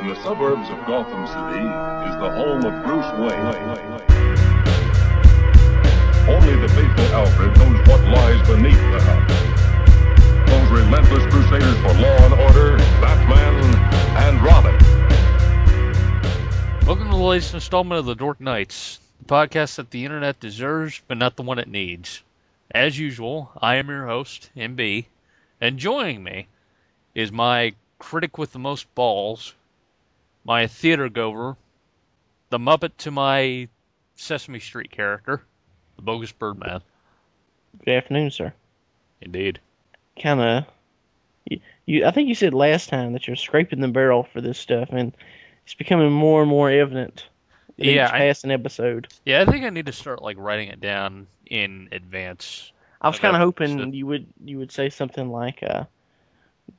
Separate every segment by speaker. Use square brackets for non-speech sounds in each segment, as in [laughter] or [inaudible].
Speaker 1: in the suburbs of Gotham City is the home of Bruce Wayne. Only the faithful Alfred knows what lies beneath the house. Those relentless crusaders for law and order, Batman and Robin.
Speaker 2: Welcome to the latest installment of The Dork Knights, the podcast that the internet deserves, but not the one it needs. As usual, I am your host, MB, and joining me is my critic with the most balls, my theater goer, the Muppet to my Sesame Street character, the bogus Birdman.
Speaker 3: Good afternoon, sir.
Speaker 2: Indeed.
Speaker 3: Kind of, you, you. I think you said last time that you're scraping the barrel for this stuff, and it's becoming more and more evident.
Speaker 2: Yeah,
Speaker 3: each
Speaker 2: I-
Speaker 3: episode.
Speaker 2: Yeah, I think I need to start like writing it down in advance.
Speaker 3: I was kind of hoping you would you would say something like uh,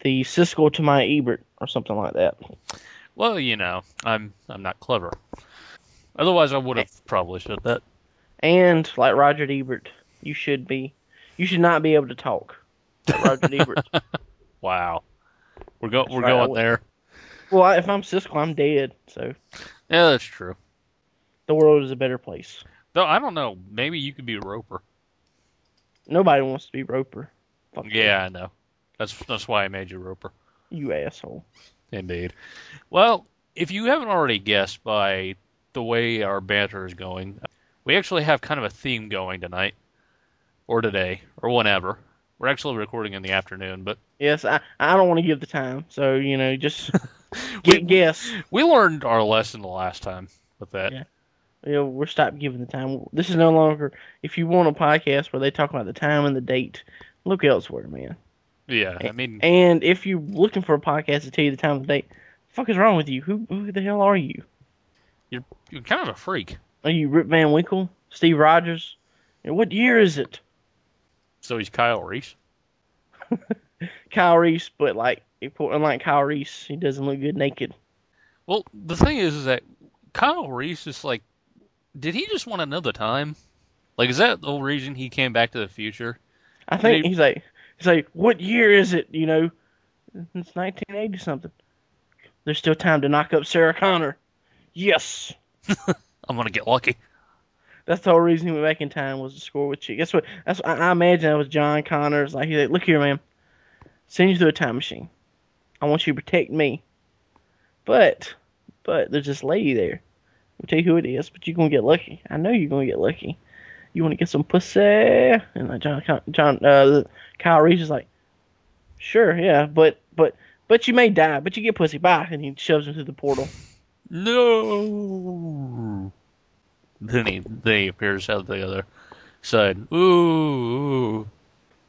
Speaker 3: the Siskel to my Ebert or something like that.
Speaker 2: Well, you know, I'm I'm not clever. Otherwise, I would have probably said that.
Speaker 3: And like Roger Ebert, you should be, you should not be able to talk. Like Roger Ebert. [laughs]
Speaker 2: Wow, we're go we're
Speaker 3: right,
Speaker 2: going there.
Speaker 3: Well, I- if I'm Siskel, I'm dead. So
Speaker 2: Yeah, that's true.
Speaker 3: the world is a better place.
Speaker 2: Though I don't know, maybe you could be a Roper.
Speaker 3: Nobody wants to be Roper. Fuck you.
Speaker 2: Yeah, I know. That's that's why I made you Roper.
Speaker 3: You asshole.
Speaker 2: Indeed. Well, if you haven't already guessed by the way our banter is going, we actually have kind of a theme going tonight, or today, or whenever. We're actually recording in the afternoon, but
Speaker 3: Yes, I, I don't want to give the time, so you know, just [laughs]
Speaker 2: We-
Speaker 3: get guess.
Speaker 2: we learned our lesson the last time with that.
Speaker 3: Yeah. You know, we're stopped giving the time. This is no longer. If you want a podcast where they talk about the time and the date, look elsewhere, man.
Speaker 2: Yeah, I mean,
Speaker 3: And if you're looking for a podcast to tell you the time of the the fuck is wrong with you? Who who the hell are you?
Speaker 2: you're you're kind of a freak.
Speaker 3: Are you Rip Van Winkle, Steve Rogers? Know, what year is it?
Speaker 2: So he's Kyle Reese. [laughs]
Speaker 3: Kyle Reese, but like unlike Kyle Reese, he doesn't look good naked.
Speaker 2: Well, the thing is, is that Kyle Reese is like, did he just want another time? Like, is that the whole reason he came back to the future?
Speaker 3: I think
Speaker 2: They-
Speaker 3: he's like he's like, what year is it? You know, it's 1980 something. There's still time to knock up Sarah Connor. Yes, [laughs]
Speaker 2: I'm gonna get lucky.
Speaker 3: that's the whole reason he went back in time was to score with Chick. That's what that's I, I imagine that was John Connor's. Like he's like, look here, man, send you through a time machine. I want you to protect me, but but there's this lady there. I'll tell you who it is, but you're gonna get lucky. I know you're gonna get lucky. You want to get some pussy? And like John, John, uh, Kyle Reese is like, sure, yeah, but but but you may die, but you get pussy. Bye, and he shoves him through the portal. [laughs]
Speaker 2: No. Then he then he appears out the other side. Ooh.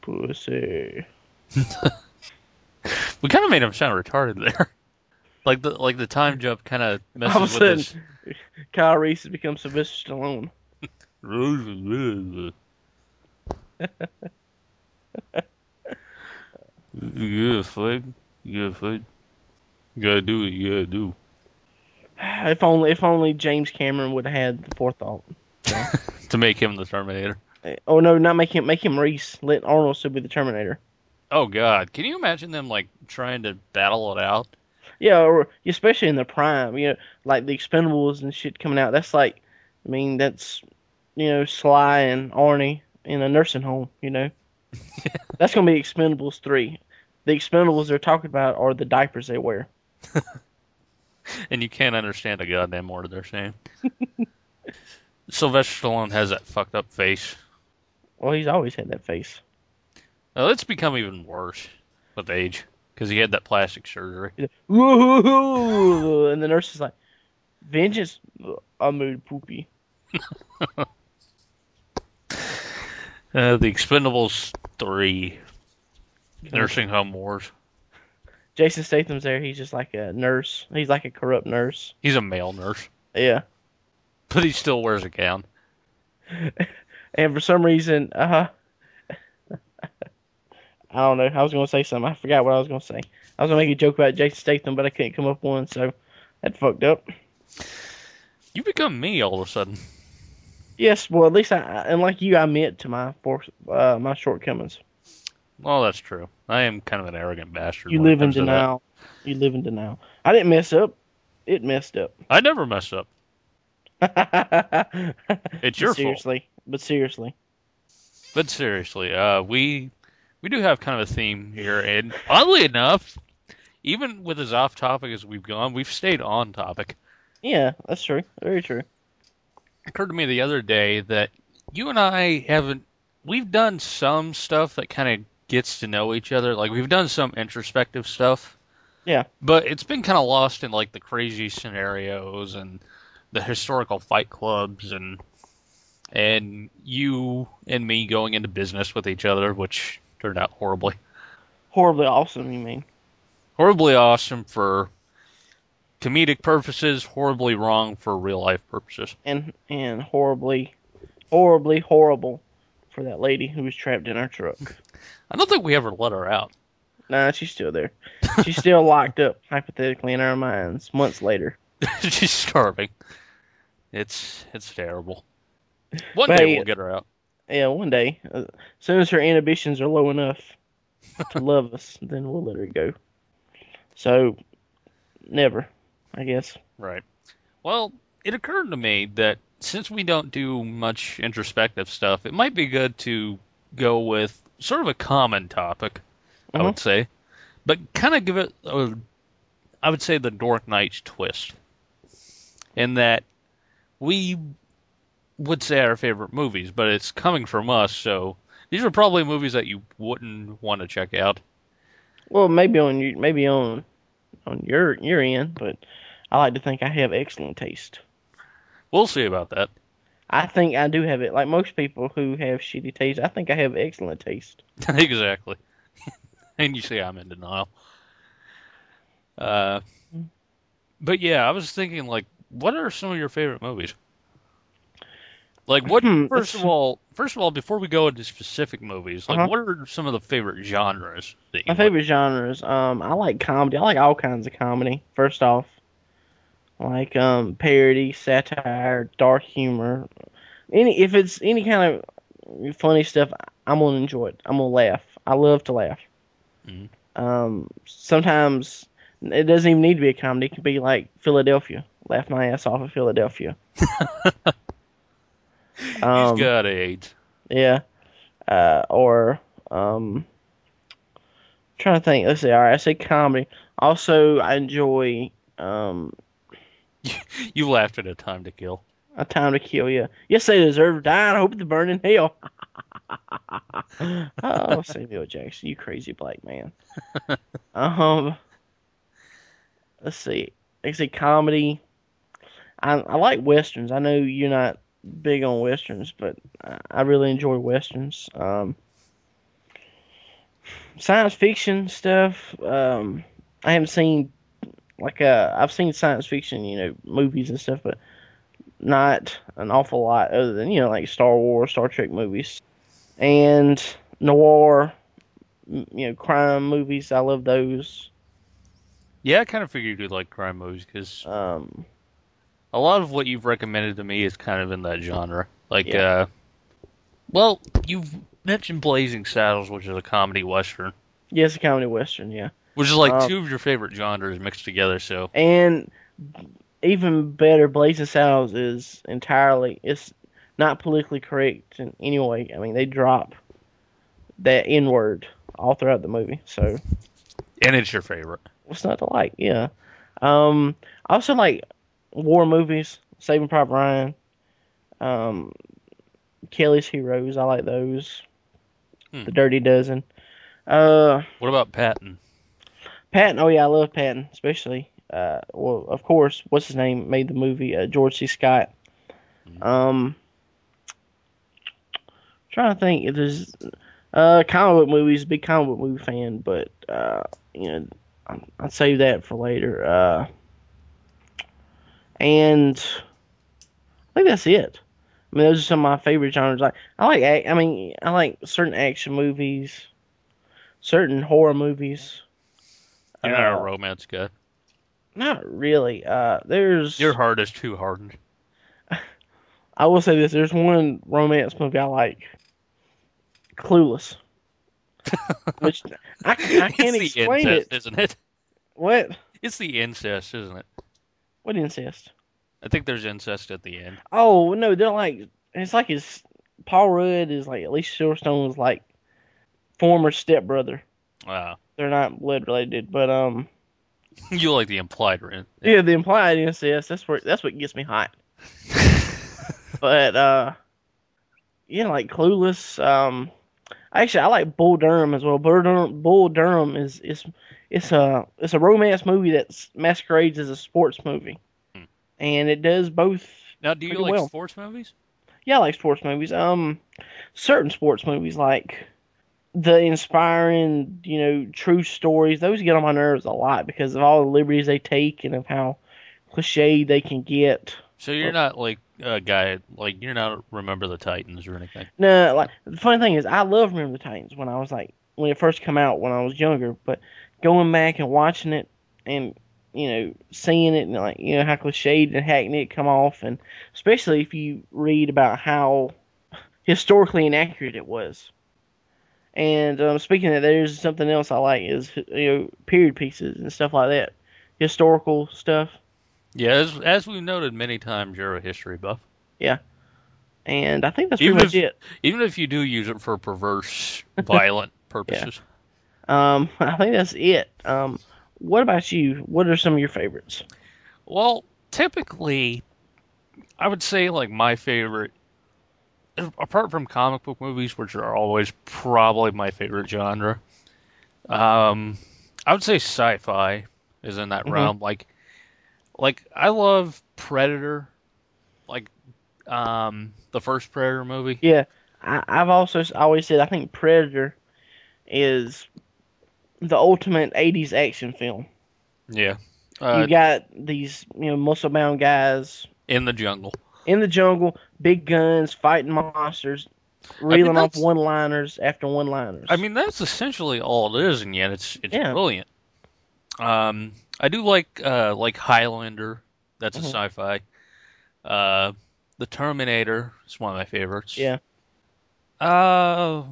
Speaker 3: Pussy. [laughs]
Speaker 2: We kind of made him sound retarded there. [laughs] Like the like the time jump kind of
Speaker 3: All of a
Speaker 2: messes
Speaker 3: sudden,
Speaker 2: with
Speaker 3: Kyle Reese has become Sylvester Stallone.
Speaker 2: His. Yeah, fuck. Yeah, fuck. You gotta do what you gotta do. [sighs]
Speaker 3: If only if only James Cameron would have had the forethought. [laughs]
Speaker 2: To make him the Terminator.
Speaker 3: Oh no, not make him make him Reese. Let Arnold still be the Terminator.
Speaker 2: Oh god, can you imagine them like trying to battle it out?
Speaker 3: Yeah, or especially in the prime, you know, like the Expendables and shit coming out. That's like, I mean, that's you know Sly and Arnie in a nursing home. You know, [laughs] that's gonna be Expendables three. The Expendables they're talking about are the diapers they wear. [laughs]
Speaker 2: and you can't understand a goddamn word they're saying. [laughs] Sylvester Stallone has that fucked up face.
Speaker 3: Well, he's always had that face.
Speaker 2: Now, it's become even worse with age because he had that plastic surgery.
Speaker 3: And the nurse is like, "Vengeance, uh, I made poopy."
Speaker 2: Uh, the Expendables three, nursing home wars.
Speaker 3: Jason Statham's there. He's just like a nurse. He's like a corrupt nurse.
Speaker 2: He's a male nurse,
Speaker 3: Yeah.
Speaker 2: but he still wears a gown. [laughs]
Speaker 3: And for some reason, uh huh. [laughs] I don't know. I was gonna say something. I forgot what I was gonna say. I was gonna make a joke about Jason Statham, but I couldn't come up with one, so that fucked up.
Speaker 2: You become me all of a sudden.
Speaker 3: Yes, well, at least I, and like you, I admit to my for, uh, my shortcomings.
Speaker 2: Well, that's true. I am kind of an arrogant bastard.
Speaker 3: You live in
Speaker 2: comes to that.
Speaker 3: denial. You live in denial. I didn't mess up. it messed up.
Speaker 2: I never mess up. [laughs]
Speaker 3: it's
Speaker 2: your fault.
Speaker 3: seriously, but seriously.
Speaker 2: But seriously, uh, we we do have kind of a theme here, and oddly enough, even with as off topic as we've gone, we've stayed on topic.
Speaker 3: Yeah, that's true. Very true.
Speaker 2: Occurred to me the other day that you and I haven't. We've done some stuff that kind of gets to know each other. Like we've done some introspective stuff.
Speaker 3: Yeah.
Speaker 2: But it's been kind of lost in like the crazy scenarios and the historical fight clubs and and you and me going into business with each other, which turned out horribly.
Speaker 3: Horribly awesome, you mean?
Speaker 2: Horribly awesome for comedic purposes, horribly wrong for real life purposes.
Speaker 3: And and horribly, horribly horrible for that lady who was trapped in our truck.
Speaker 2: I don't think we ever let her out.
Speaker 3: Nah, she's still there. She's still locked up, hypothetically, in our minds, months later. [laughs]
Speaker 2: She's starving. It's it's terrible. One
Speaker 3: But
Speaker 2: day we'll get her out.
Speaker 3: Yeah, one day, uh, as soon as her inhibitions are low enough to love us, then we'll let her go. So, never, I guess.
Speaker 2: Right. Well, it occurred to me that since we don't do much introspective stuff, it might be good to go with sort of a common topic, I
Speaker 3: Mhm.
Speaker 2: would say, but kind of give it, a, I would say, the Dork Knights twist. In that we would say our favorite movies, but it's coming from us, so these are probably movies that you wouldn't want to check out.
Speaker 3: Well, maybe on you, maybe on on your your end, but I like to think I have excellent taste.
Speaker 2: We'll see about that.
Speaker 3: I think I do have it. Like most people who have shitty taste, I think I have excellent taste. [laughs]
Speaker 2: exactly. [laughs] and you say I'm in denial. Uh, but yeah, I was thinking like, what are some of your favorite movies? Like what?
Speaker 3: Hmm,
Speaker 2: first of all, first of all, before we go into specific movies, like
Speaker 3: Uh-huh.
Speaker 2: what are some of the favorite genres that you
Speaker 3: My
Speaker 2: like?
Speaker 3: favorite genres, um, I like comedy. I like all kinds of comedy. First off, like um parody, satire, dark humor. Any if it's any kind of funny stuff, I'm gonna enjoy it. I'm gonna laugh. I love to laugh.
Speaker 2: Mhm.
Speaker 3: Um, sometimes it doesn't even need to be a comedy. It could be like Philadelphia. Laugh my ass off of Philadelphia. [laughs] um,
Speaker 2: He's got AIDS.
Speaker 3: yeah. Uh, or um, trying to think. Let's see. All right, I say comedy. Also, I enjoy um, [laughs]
Speaker 2: You laughed at A Time to Kill.
Speaker 3: A Time to Kill. Yeah. Yes, they deserve to die. I hope they burn in hell. [laughs] oh, Samuel Jackson, you crazy black man. [laughs] um, let's see. Like I say comedy. I I like westerns. I know you're not big on westerns, but I- I really enjoy westerns. Um, science fiction stuff. Um, I haven't seen like uh I've seen science fiction, you know, movies and stuff, but not an awful lot other than you know like Star Wars, Star Trek movies, and noir, you know, crime movies. I love those.
Speaker 2: Yeah, I kind of figured you'd like crime movies because
Speaker 3: Um,
Speaker 2: a lot of what you've recommended to me is kind of in that genre. Like,
Speaker 3: Yeah.
Speaker 2: uh, well, you've mentioned Blazing Saddles, which is a comedy western,
Speaker 3: yes, a comedy western, yeah,
Speaker 2: which is like
Speaker 3: Um,
Speaker 2: two of your favorite genres mixed together. So,
Speaker 3: and even better, Blazing Saddles is entirely it's not politically correct in any way. I mean, they drop that N word all throughout the movie, so
Speaker 2: and it's your favorite.
Speaker 3: what's not to like? Yeah. Um, I also like war movies, Saving Private Ryan, um, Kelly's Heroes. I like those.
Speaker 2: Hmm.
Speaker 3: The Dirty Dozen. Uh,
Speaker 2: What about Patton?
Speaker 3: Patton. Oh yeah, I love Patton, especially. Uh, well, of course, what's his name made the movie? Uh, George C. Scott. Um, trying to think if there's uh comic book movies. Big comic book movie fan, but uh, you know, I- I'd save that for later. Uh, and I think that's it. I mean, those are some of my favorite genres. Like I like, I mean, I like certain action movies, certain horror movies.
Speaker 2: You're not a
Speaker 3: Uh,
Speaker 2: romance guy.
Speaker 3: Not really. Uh, there's.
Speaker 2: Your heart is too hardened.
Speaker 3: I will say this: there's one romance movie I like, Clueless, [laughs] which I, I can't
Speaker 2: it's the
Speaker 3: explain
Speaker 2: incest,
Speaker 3: it.
Speaker 2: isn't it?
Speaker 3: What?
Speaker 2: It's the incest, isn't it?
Speaker 3: What incest?
Speaker 2: I think there's incest at the end.
Speaker 3: Oh no, they're like it's like his Paul Rudd is like Alicia Silverstone was like former stepbrother.
Speaker 2: Wow.
Speaker 3: They're not blood related, but um [laughs]
Speaker 2: you like the implied rent.
Speaker 3: yeah, the implied incest. That's where that's what gets me hot. [laughs] but uh, yeah, like Clueless. Um, actually, I like Bull Durham as well. Bull Durham, Bull Durham is is it's a it's a romance movie that masquerades as a sports movie,
Speaker 2: Hmm.
Speaker 3: and it does both.
Speaker 2: Now, do you like
Speaker 3: well.
Speaker 2: sports movies?
Speaker 3: Yeah, I like sports movies. Um, certain sports movies like the inspiring, you know, true stories. Those get on my nerves a lot because of all the liberties they take and of how cliched they can get.
Speaker 2: So you're not like a guy like you're not remember the Titans or anything.
Speaker 3: No, like the funny thing is, I love Remember the Titans when I was like when it first come out when I was younger. But going back and watching it and you know seeing it and like you know how cliched and hackneyed it come off, and especially if you read about how historically inaccurate it was. And um, speaking of that, there's something else I like is you know period pieces and stuff like that, historical stuff.
Speaker 2: Yeah, as as we've noted many times, you're a history buff.
Speaker 3: Yeah, and I think that's
Speaker 2: Even
Speaker 3: pretty much
Speaker 2: if-
Speaker 3: it.
Speaker 2: Even if you do use it for perverse, violent [laughs] purposes.
Speaker 3: Um, [laughs] I think that's it. Um, what about you? What are some of your favorites?
Speaker 2: Well, typically, I would say like my favorite, apart from comic book movies, which are always probably my favorite genre. Um, I would say sci-fi is in that
Speaker 3: Mhm.
Speaker 2: realm. Like, like I love Predator, like um the first Predator movie.
Speaker 3: Yeah, I, I've also always said I think Predator is the ultimate '80s action film.
Speaker 2: Yeah, uh,
Speaker 3: you got these, you know, muscle-bound guys
Speaker 2: in the jungle.
Speaker 3: In the jungle, big guns, fighting monsters, reeling off one-liners after one-liners.
Speaker 2: I mean, that's essentially all it is, and yet it's it's
Speaker 3: Yeah.
Speaker 2: brilliant. Um, I do like uh like Highlander. That's a
Speaker 3: Mhm.
Speaker 2: sci-fi. Uh, The Terminator is one of my favorites.
Speaker 3: Yeah.
Speaker 2: Uh,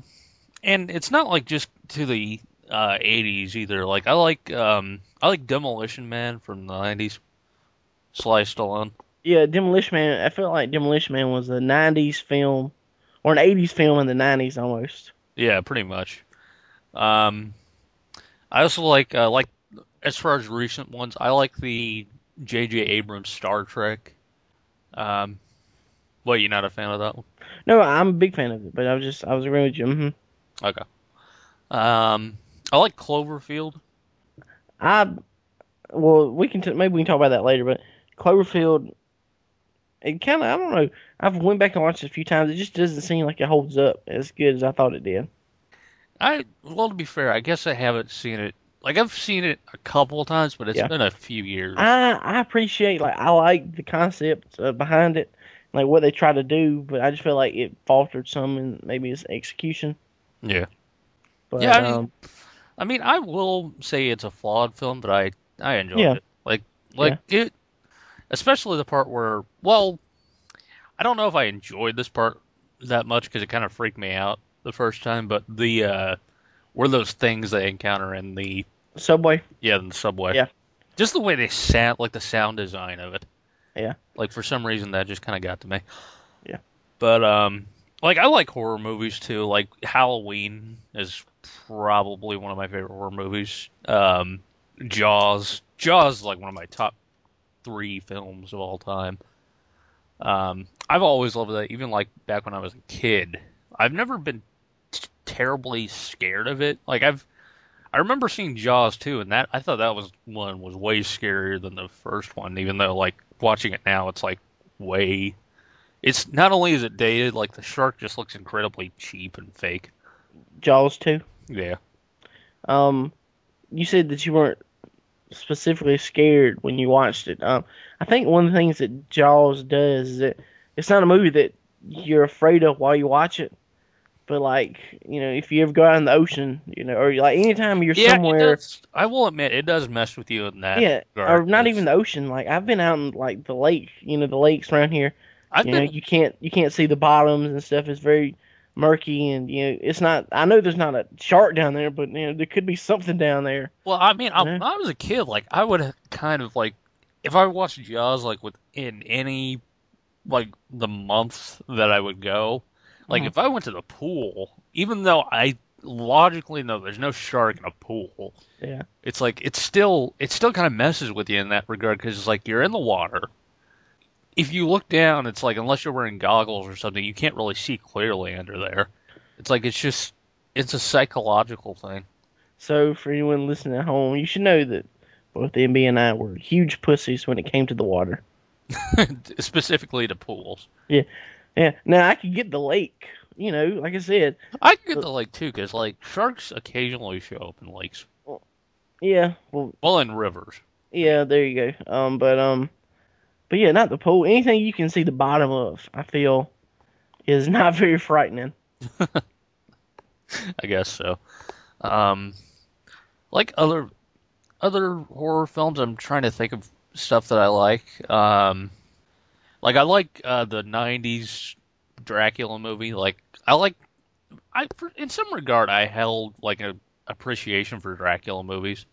Speaker 2: and it's not like just to the uh 80s either. Like I like um I like Demolition Man from the 90s. Sly Stallone.
Speaker 3: Yeah, Demolition Man. I felt like Demolition Man was a '90s film or an '80s film in the '90s almost.
Speaker 2: Yeah, pretty much. Um, I also like uh, like as far as recent ones, I like the J.J. Abrams Star Trek. Um, what you're not a fan of that one?
Speaker 3: No, I'm a big fan of it, but I was just I was agreeing with you. hmm
Speaker 2: Okay. Um, I like Cloverfield.
Speaker 3: I well, we can t- maybe we can talk about that later, but Cloverfield, it kind of I don't know. I've went back and watched it a few times. It just doesn't seem like it holds up as good as I thought it did.
Speaker 2: I well, to be fair, I guess I haven't seen it. Like I've seen it a couple of times, but it's
Speaker 3: Yeah.
Speaker 2: been a few years.
Speaker 3: I I appreciate like I like the concept uh, behind it, like what they try to do, but I just feel like it faltered some in maybe its execution.
Speaker 2: yeah.
Speaker 3: But
Speaker 2: Yeah, I mean,
Speaker 3: um,
Speaker 2: I mean, I will say it's a flawed film, but I I enjoyed
Speaker 3: Yeah.
Speaker 2: it. Like like it, especially the part where well, I don't know if I enjoyed this part that much because it kind of freaked me out the first time. But the uh, were those things they encounter in the
Speaker 3: Subway.
Speaker 2: yeah in the subway.
Speaker 3: Yeah.
Speaker 2: Just the way they sound, like the sound design of it.
Speaker 3: Yeah.
Speaker 2: Like for some reason that just kind of got to me.
Speaker 3: Yeah.
Speaker 2: But um, like I like horror movies too. Like Halloween is probably one of my favorite horror movies. Um, Jaws. Jaws is like one of my top three films of all time. Um, I've always loved that, even like back when I was a kid. I've never been t- terribly scared of it. Like I've, I remember seeing Jaws too, and that I thought that was one was way scarier than the first one. Even though like watching it now, it's like way. It's not only is it dated, like the shark just looks incredibly cheap and fake.
Speaker 3: Jaws two.
Speaker 2: Yeah.
Speaker 3: Um, you said that you weren't specifically scared when you watched it. Um, I think one of the things that Jaws does is that it's not a movie that you're afraid of while you watch it. But like, you know, if you ever go out in the ocean, you know, or like anytime you're
Speaker 2: Yeah,
Speaker 3: somewhere,
Speaker 2: does, I will admit it does mess with you in that.
Speaker 3: yeah,
Speaker 2: regard,
Speaker 3: or not even the ocean. Like I've been out in like the lake, you know, the lakes around here.
Speaker 2: I've
Speaker 3: you
Speaker 2: been
Speaker 3: know, you can't you can't see the bottoms and stuff. It's very murky, and you know, it's not. I know there's not a shark down there, but you know, there could be something down there.
Speaker 2: Well, I mean, I, when I was a kid, like I would kind of like if I watched Jaws like within any like the months that I would go, like
Speaker 3: Mhm.
Speaker 2: if I went to the pool, even though I logically know there's no shark in a pool,
Speaker 3: Yeah.
Speaker 2: it's like it's still it still kind of messes with you in that regard because it's like you're in the water. If you look down, it's like unless you're wearing goggles or something, you can't really see clearly under there. It's like it's just it's a psychological thing.
Speaker 3: So for anyone listening at home, you should know that both MB and I were huge pussies when it came to the water. [laughs]
Speaker 2: specifically to pools.
Speaker 3: Yeah. Yeah. Now I could get the lake. You know, like I said.
Speaker 2: I can get the lake too, because like sharks occasionally show up in lakes,
Speaker 3: Yeah. Well,
Speaker 2: well, in rivers.
Speaker 3: yeah. There you go. Um, but um, but yeah, not the pool. Anything you can see the bottom of, I feel, is [laughs] not very frightening. [laughs]
Speaker 2: I guess so. Um, like other other horror films, I'm trying to think of stuff that I like. Um, like I like uh, the '90s Dracula movie. Like I like, I in some regard I held like a appreciation for Dracula movies.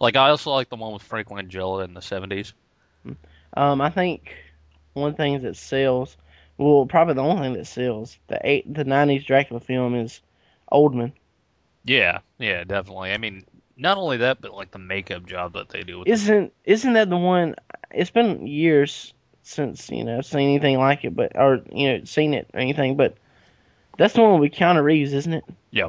Speaker 2: Like I also like the one with Frank Langella in the '70s.
Speaker 3: Um, I think one thing that sells, well, probably the only thing that sells the eight the '90s Dracula film is Oldman.
Speaker 2: Yeah, yeah, definitely. I mean, not only that, but like the makeup job that they do with
Speaker 3: Isn't isn't that the one? It's been years since you know I've seen anything like it, but or you know seen it or anything, but that's the one with Keanu Reeves, isn't it?
Speaker 2: Yeah.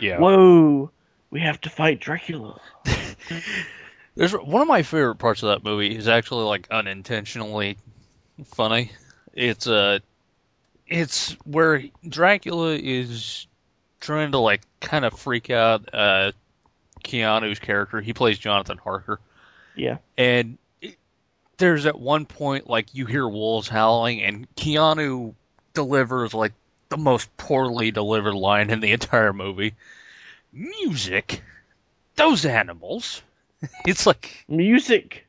Speaker 2: Yeah.
Speaker 3: Whoa, we have to fight Dracula. [laughs]
Speaker 2: There's one of my favorite parts of that movie is actually like unintentionally funny. It's uh it's where Dracula is trying to like kind of freak out uh Keanu's character. He plays Jonathan Harker.
Speaker 3: Yeah.
Speaker 2: And it, there's at one point like you hear wolves howling and Keanu delivers like the most poorly delivered line in the entire movie. Music? Those animals? [laughs] It's like
Speaker 3: Music.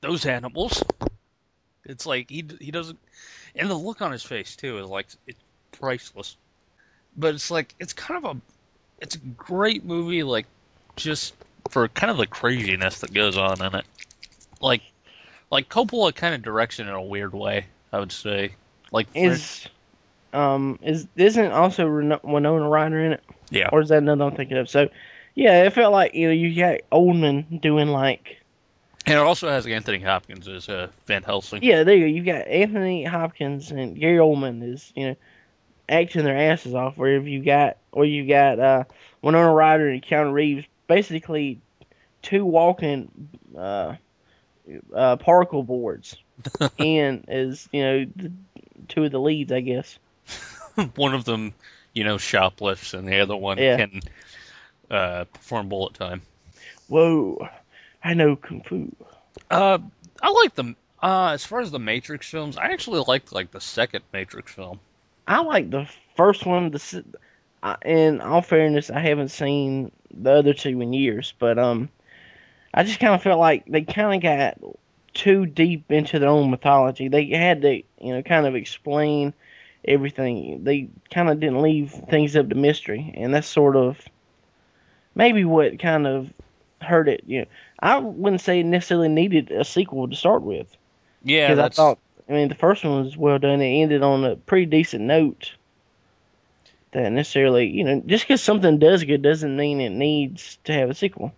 Speaker 2: those animals. It's like he he doesn't, and the look on his face too is like it's priceless. But it's like it's kind of a, it's a great movie like just for kind of the craziness that goes on in it. Like, like Coppola kind of directs it in a weird way. I would say, like
Speaker 3: Is um is isn't also Winona Ryder in it,
Speaker 2: yeah,
Speaker 3: or is that another I'm thinking of? So, yeah, it felt like you know you got Oldman doing like
Speaker 2: and it also has Anthony Hopkins as uh, Van Helsing.
Speaker 3: Yeah, there you go. You've got Anthony Hopkins and Gary Oldman is you know acting their asses off. Where if you got or you got uh, Winona Ryder and Keanu Reeves, basically two walking uh, uh, particle boards, [laughs] and as you know the, two of the leads, I guess. [laughs]
Speaker 2: one of them, you know, shoplifts, and the other one
Speaker 3: Yeah.
Speaker 2: can uh, perform bullet time.
Speaker 3: Whoa, I know kung fu.
Speaker 2: Uh, I like them. Uh, as far as the Matrix films, I actually liked like the second Matrix film.
Speaker 3: I like the first one. The uh, in all fairness, I haven't seen the other two in years, but um, I just kind of felt like they kind of got too deep into their own mythology. They had to, you know, kind of explain everything. They kind of didn't leave things up to mystery, and that's sort of maybe what kind of hurt it. You know, I wouldn't say it necessarily needed a sequel to start with
Speaker 2: Yeah,
Speaker 3: because I thought, I mean, the first one was well done. It ended on a pretty decent note. That necessarily, you know, just because something does good doesn't mean it needs to have a sequel.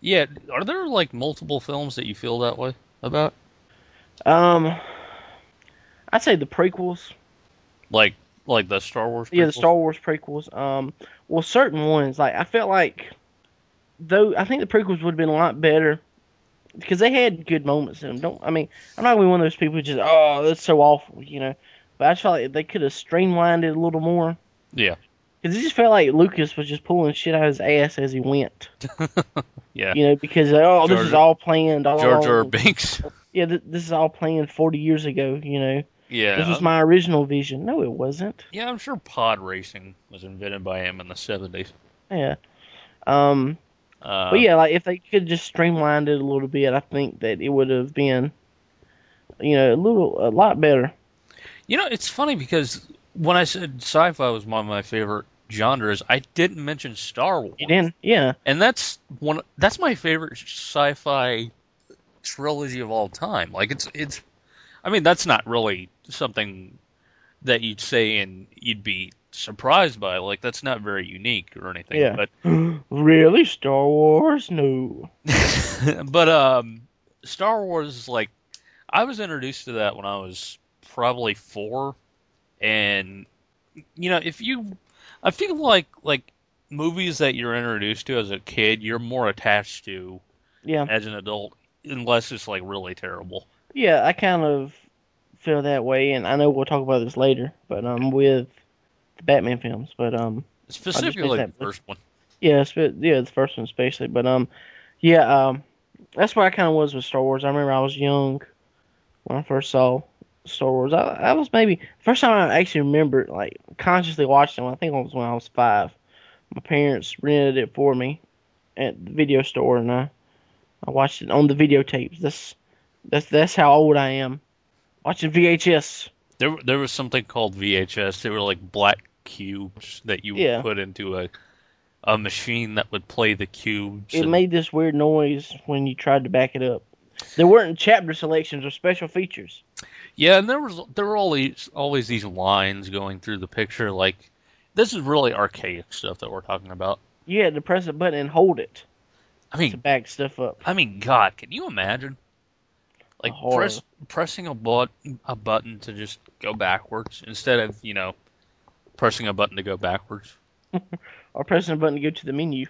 Speaker 2: yeah. Are there like multiple films that you feel that way about?
Speaker 3: Um, I'd say the prequels.
Speaker 2: Like like the Star Wars?
Speaker 3: Yeah, the? Star Wars prequels. Um, well, certain ones like I felt like, though I think the prequels would have been a lot better because they had good moments in them. Don't I mean I'm not gonna be one of those people who just oh that's so awful, you know. But I just felt like they could have streamlined it a little more.
Speaker 2: Yeah,
Speaker 3: Because it just felt like Lucas was just pulling shit out of his ass as he went. [laughs]
Speaker 2: yeah.
Speaker 3: You know, because oh, this is all planned. All
Speaker 2: George R. [laughs] Binks.
Speaker 3: Yeah, th- this is all planned 40 years ago. You know,
Speaker 2: Yeah,
Speaker 3: this was my original vision. No, it wasn't.
Speaker 2: yeah. I'm sure pod racing was invented by him in the '70s.
Speaker 3: Yeah. Um.
Speaker 2: Uh,
Speaker 3: but yeah, like if they could just streamlined it a little bit, I think that it would have been, you know, a little, a lot better.
Speaker 2: You know, it's funny because when I said sci-fi was one of my favorite genres, I didn't mention Star Wars.
Speaker 3: You didn't? Yeah.
Speaker 2: and that's one that's my favorite sci-fi trilogy of all time. Like it's it's. I mean, that's not really something that you'd say and you'd be surprised by. Like that's not very unique or anything.
Speaker 3: Yeah.
Speaker 2: But [gasps]
Speaker 3: really, Star Wars? No. [laughs]
Speaker 2: but um, Star Wars is like I was introduced to that when I was probably four, and you know if you, I feel like like movies that you're introduced to as a kid, you're more attached to
Speaker 3: Yeah.
Speaker 2: as an adult, unless it's like really terrible.
Speaker 3: Yeah, I kind of feel that way, and I know we'll talk about this later, but um, with the Batman films, but um,
Speaker 2: Specifically, the first one.
Speaker 3: yeah, yeah, the first one especially, but um, yeah, um, that's where I kind of was with Star Wars. I remember I was young when I first saw Star Wars. I, I was maybe first time I actually remember like consciously watching them. I think it was when I was five. My parents rented it for me at the video store, and I I watched it on the videotapes. That's that's that's how old I am. Watching VHS.
Speaker 2: There, there was something called VHS. They were like black cubes that you would put into a a machine that would play the cubes.
Speaker 3: It
Speaker 2: and-
Speaker 3: made this weird noise when you tried to back it up. There weren't chapter selections or special features.
Speaker 2: Yeah, and there was there were always always these lines going through the picture. Like this is really archaic stuff that we're talking about.
Speaker 3: You had to press a button and hold it
Speaker 2: I mean, to
Speaker 3: back stuff up.
Speaker 2: I mean, God, can you imagine? Like press, pressing a button a button to just go backwards instead of you know pressing a button to go backwards. [laughs]
Speaker 3: Or pressing a button to go to the menu.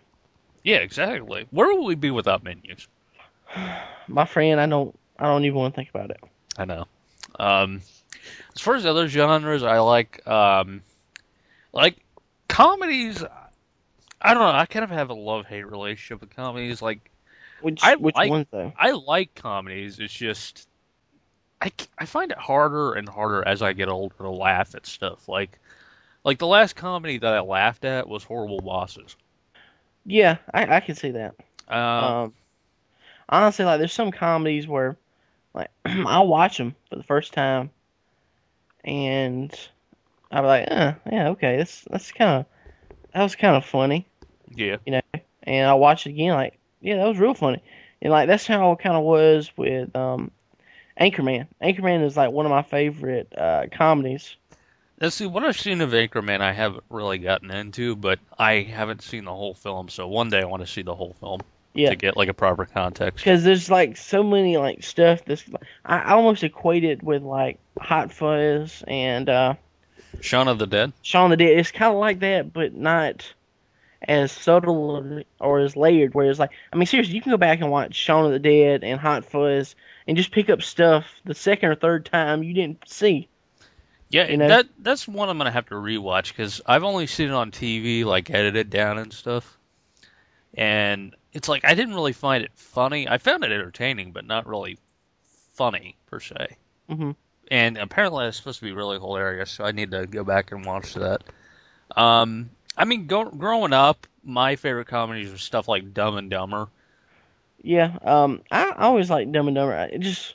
Speaker 2: Yeah, exactly. Where would we be without menus? [sighs]
Speaker 3: My friend, I don't I don't even want to think about it.
Speaker 2: I know. Um, as far as other genres, I like um, like comedies. I don't know. I kind of have a love hate relationship with comedies. Like
Speaker 3: Which
Speaker 2: I
Speaker 3: which
Speaker 2: like-
Speaker 3: ones though?
Speaker 2: I like comedies. It's just I, I find it harder and harder as I get older to laugh at stuff. Like like the last comedy that I laughed at was Horrible Bosses.
Speaker 3: Yeah, I, I can see that.
Speaker 2: Uh,
Speaker 3: Um, honestly, like there's some comedies where, like, [clears throat] I'll watch them for the first time, and I'll be like, uh, yeah, okay, that's that's kind of that was kind of funny,
Speaker 2: yeah, you know,
Speaker 3: and I'll watch it again, like, yeah, that was real funny, and like that's how it kind of was with um, Anchorman. Anchorman is like one of my favorite uh, comedies.
Speaker 2: Now, see, what I've seen of Anchorman, I haven't really gotten into, but I haven't seen the whole film. So one day I want to see the whole film
Speaker 3: Yeah,
Speaker 2: to get like a proper context.
Speaker 3: because there's like so many like stuff that's I, I almost equate it with like Hot Fuzz and. uh
Speaker 2: Shaun of the Dead.
Speaker 3: Shaun of the Dead. It's kind of like that, but not as subtle or as layered. Where it's like, I mean, seriously, you can go back and watch Shaun of the Dead and Hot Fuzz and just pick up stuff the second or third time you didn't see.
Speaker 2: Yeah,
Speaker 3: You know?
Speaker 2: that that's one I'm gonna have to rewatch because I've only seen it on TV, like edited down and stuff. And it's like I didn't really find it funny. I found it entertaining, but not really funny per se.
Speaker 3: hmm
Speaker 2: And apparently, it's supposed to be really hilarious, so I need to go back and watch that. Um, I mean, go, growing up, my favorite comedies were stuff like Dumb and Dumber.
Speaker 3: Yeah, um, I, I always like Dumb and Dumber. It just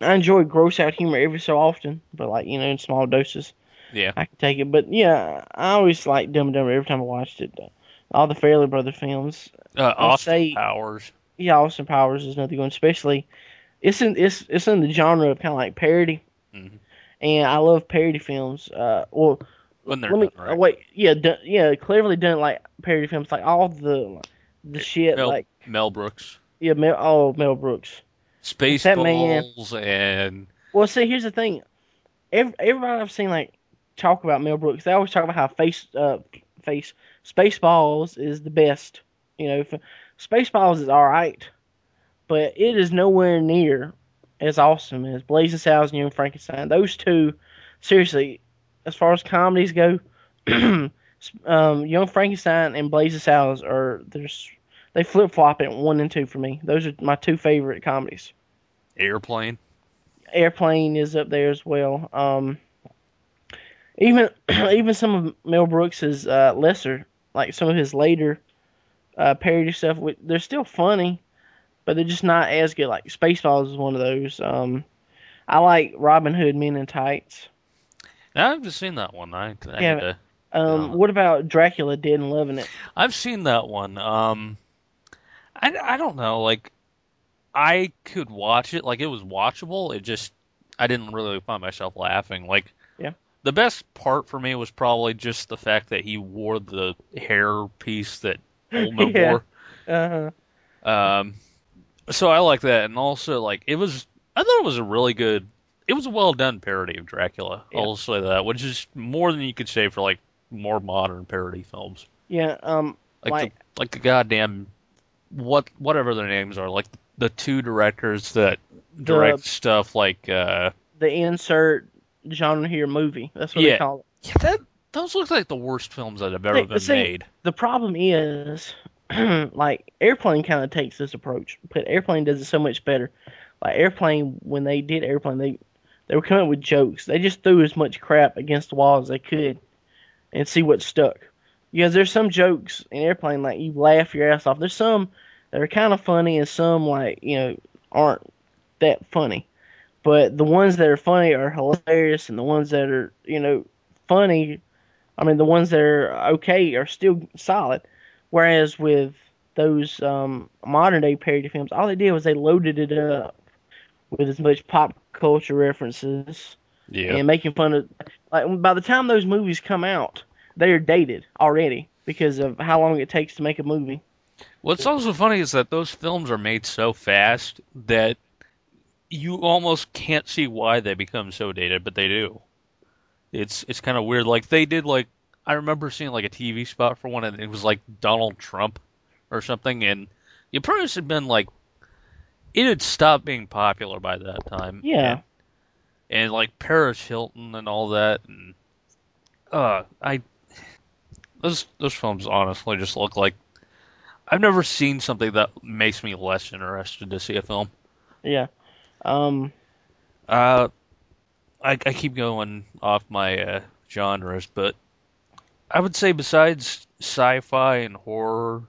Speaker 3: I enjoy gross out humor every so often, but like you know, in small doses.
Speaker 2: Yeah.
Speaker 3: I can take it. But yeah, I always like Dumb and Dumber every time I watched it. All the Farrelly Brother films.
Speaker 2: Uh, Austin
Speaker 3: say-
Speaker 2: Powers.
Speaker 3: yeah, Austin Powers is another one. Especially, it's in it's it's in the genre of kind of like parody,
Speaker 2: Mhm.
Speaker 3: and I love parody films. Uh, well,
Speaker 2: When they're
Speaker 3: let me
Speaker 2: done right.
Speaker 3: uh, wait. Yeah, done, yeah, cleverly done like parody films, like all the the shit,
Speaker 2: Mel,
Speaker 3: like
Speaker 2: Mel Brooks.
Speaker 3: yeah, Mel, oh Mel Brooks.
Speaker 2: Spaceballs and
Speaker 3: Well, see, here's the thing. Every, everybody I've seen like talk about Mel Brooks, they always talk about how face uh face Spaceballs is the best. You know, Spaceballs is all right, but it is nowhere near as awesome as Blazing Saddles and Young Frankenstein. Those two, seriously, as far as comedies go, [clears throat] um, Young Frankenstein and Blazing Saddles are there's they flip flop at one and two for me. Those are my two favorite comedies.
Speaker 2: Airplane.
Speaker 3: Airplane is up there as well. Um, even [clears throat] even some of Mel Brooks's uh, lesser, like some of his later uh, parody stuff, they're still funny, but they're just not as good. Like Spaceballs is one of those. Um, I like Robin Hood Men in Tights.
Speaker 2: I haven't seen that one. I, I
Speaker 3: Yeah.
Speaker 2: to-
Speaker 3: Um,
Speaker 2: Oh.
Speaker 3: what about Dracula Dead and Loving It?
Speaker 2: I've seen that one. Um, I, I don't know. Like, I could watch it like it was watchable. It just I didn't really find myself laughing. Like
Speaker 3: Yeah.
Speaker 2: the best part for me was probably just the fact that he wore the hair piece that [laughs] Oldman
Speaker 3: Yeah.
Speaker 2: wore.
Speaker 3: Uh-huh.
Speaker 2: Um, so I like that, and also like it was. I thought it was a really good. It was a well done parody of Dracula.
Speaker 3: Yeah.
Speaker 2: I'll say that, which is more than you could say for like more modern parody films,
Speaker 3: yeah. Um,
Speaker 2: like
Speaker 3: Like-
Speaker 2: the, like the goddamn what whatever their names are, like the two directors that direct stuff like uh
Speaker 3: the insert genre here movie. That's what
Speaker 2: Yeah.
Speaker 3: they call it.
Speaker 2: yeah that those look like the worst films that have ever
Speaker 3: Hey,
Speaker 2: been
Speaker 3: see,
Speaker 2: made.
Speaker 3: The problem is, [clears throat] like Airplane kind of takes this approach, but Airplane does it so much better. Like Airplane, when they did Airplane, they they were coming up with jokes. They just threw as much crap against the wall as they could, and see what stuck. Because there's some jokes in Airplane like you laugh your ass off. There's some that are kind of funny, and some like you know aren't that funny. But the ones that are funny are hilarious, and the ones that are you know funny I mean, the ones that are okay are still solid. Whereas with those um, modern day parody films, all they did was they loaded it up with as much pop culture references
Speaker 2: Yeah,
Speaker 3: and making fun of. Like by the time those movies come out, they are dated already because of how long it takes to make a movie.
Speaker 2: What's also funny is that those films are made so fast that you almost can't see why they become so dated, but they do. It's it's kind of weird. Like they did like I remember seeing like a TV spot for one, and it was like Donald Trump or something, and the premise had been like it had stopped being popular by that time.
Speaker 3: Yeah.
Speaker 2: and, and like Paris Hilton and all that, and uh, I those those films honestly just look like I've never seen something that makes me less interested to see a film.
Speaker 3: Yeah. Um.
Speaker 2: Uh, I, I keep going off my uh, genres, but I would say besides sci-fi and horror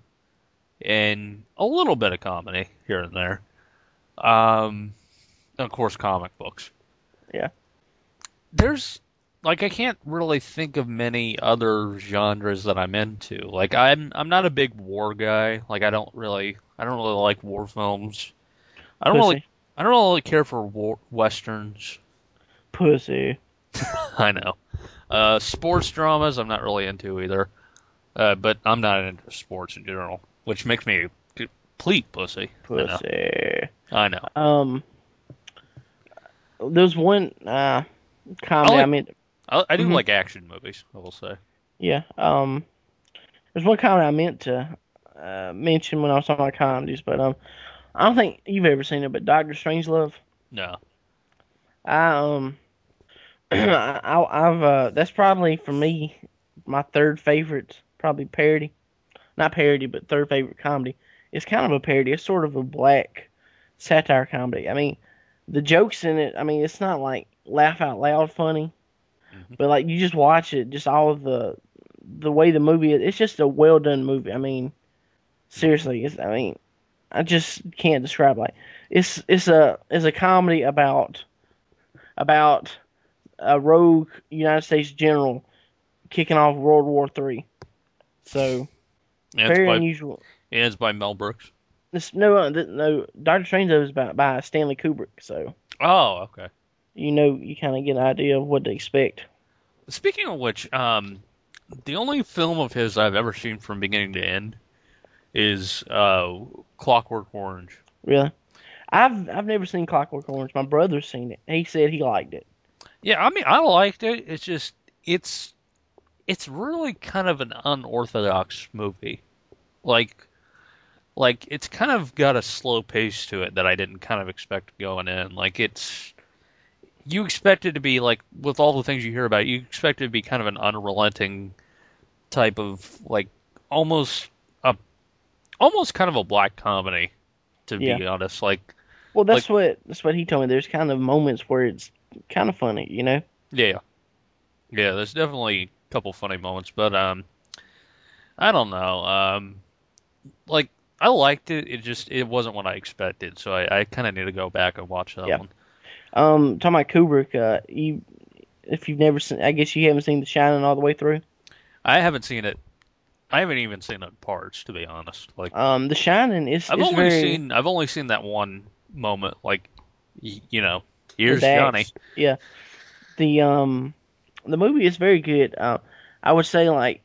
Speaker 2: and a little bit of comedy here and there, um, and of course comic books.
Speaker 3: Yeah.
Speaker 2: There's like I can't really think of many other genres that I'm into. Like I'm I'm not a big war guy. Like I don't really I don't really like war films. I don't really. I don't really care for war, westerns.
Speaker 3: Pussy. [laughs]
Speaker 2: I know. Uh, sports dramas, I'm not really into either. Uh, but I'm not into sports in general, which makes me complete pussy. I know.
Speaker 3: Pussy.
Speaker 2: I know.
Speaker 3: Um. There's one uh comedy.
Speaker 2: like-
Speaker 3: I mean,
Speaker 2: I, I do
Speaker 3: Mhm.
Speaker 2: like action movies. I will say.
Speaker 3: Yeah. Um, there's one comedy I meant to uh, mention when I was talking about comedies, but um, I don't think you've ever seen it. But Doctor Strangelove,
Speaker 2: No.
Speaker 3: I um, [clears throat] I, I've uh, that's probably for me my third favorite, probably parody, not parody, but third favorite comedy. It's kind of a parody. It's sort of a black satire comedy. I mean, the jokes in it. I mean, it's not like laugh out loud funny,
Speaker 2: Mhm.
Speaker 3: but like you just watch it, just all of the the way the movie is. It's just a well done movie. I mean, seriously, it's. I mean, I just can't describe like it's it's a it's a comedy about about a rogue United States general kicking off World War Three. So
Speaker 2: Yeah,
Speaker 3: very
Speaker 2: by,
Speaker 3: unusual.
Speaker 2: Yeah, it's by Mel Brooks.
Speaker 3: This no uh, no Doctor Strange is by by Stanley Kubrick. So
Speaker 2: Oh, okay.
Speaker 3: you know you kind of get an idea of what to expect.
Speaker 2: Speaking of which, um, the only film of his I've ever seen from beginning to end is uh, Clockwork Orange.
Speaker 3: Really, I've I've never seen Clockwork Orange. My brother's seen it. He said he liked it.
Speaker 2: Yeah, I mean, I liked it. It's just it's it's really kind of an unorthodox movie. Like like it's kind of got a slow pace to it that I didn't kind of expect going in. Like it's you expect it to be like with all the things you hear about, you expect it to be kind of an unrelenting type of like almost a almost kind of a black comedy to be honest. Like
Speaker 3: Well, that's what that's what he told me. There's kind of moments where it's kind of funny, you know.
Speaker 2: Yeah. Yeah, there's definitely a couple funny moments, but um I don't know. Um like I liked it, it just it wasn't what I expected, so I, I kinda need to go back and watch that
Speaker 3: Yeah.
Speaker 2: one.
Speaker 3: Um, talking about Kubrick, uh, you if you've never seen, I guess you haven't seen The Shining all the way through.
Speaker 2: I haven't seen it I haven't even seen it parts to be honest. Like
Speaker 3: Um, The Shining is.
Speaker 2: I've
Speaker 3: is
Speaker 2: only
Speaker 3: very,
Speaker 2: seen I've only seen that one moment. Like y- you know, here's. Johnny.
Speaker 3: Yeah, the um, the movie is very good. Uh, I would say like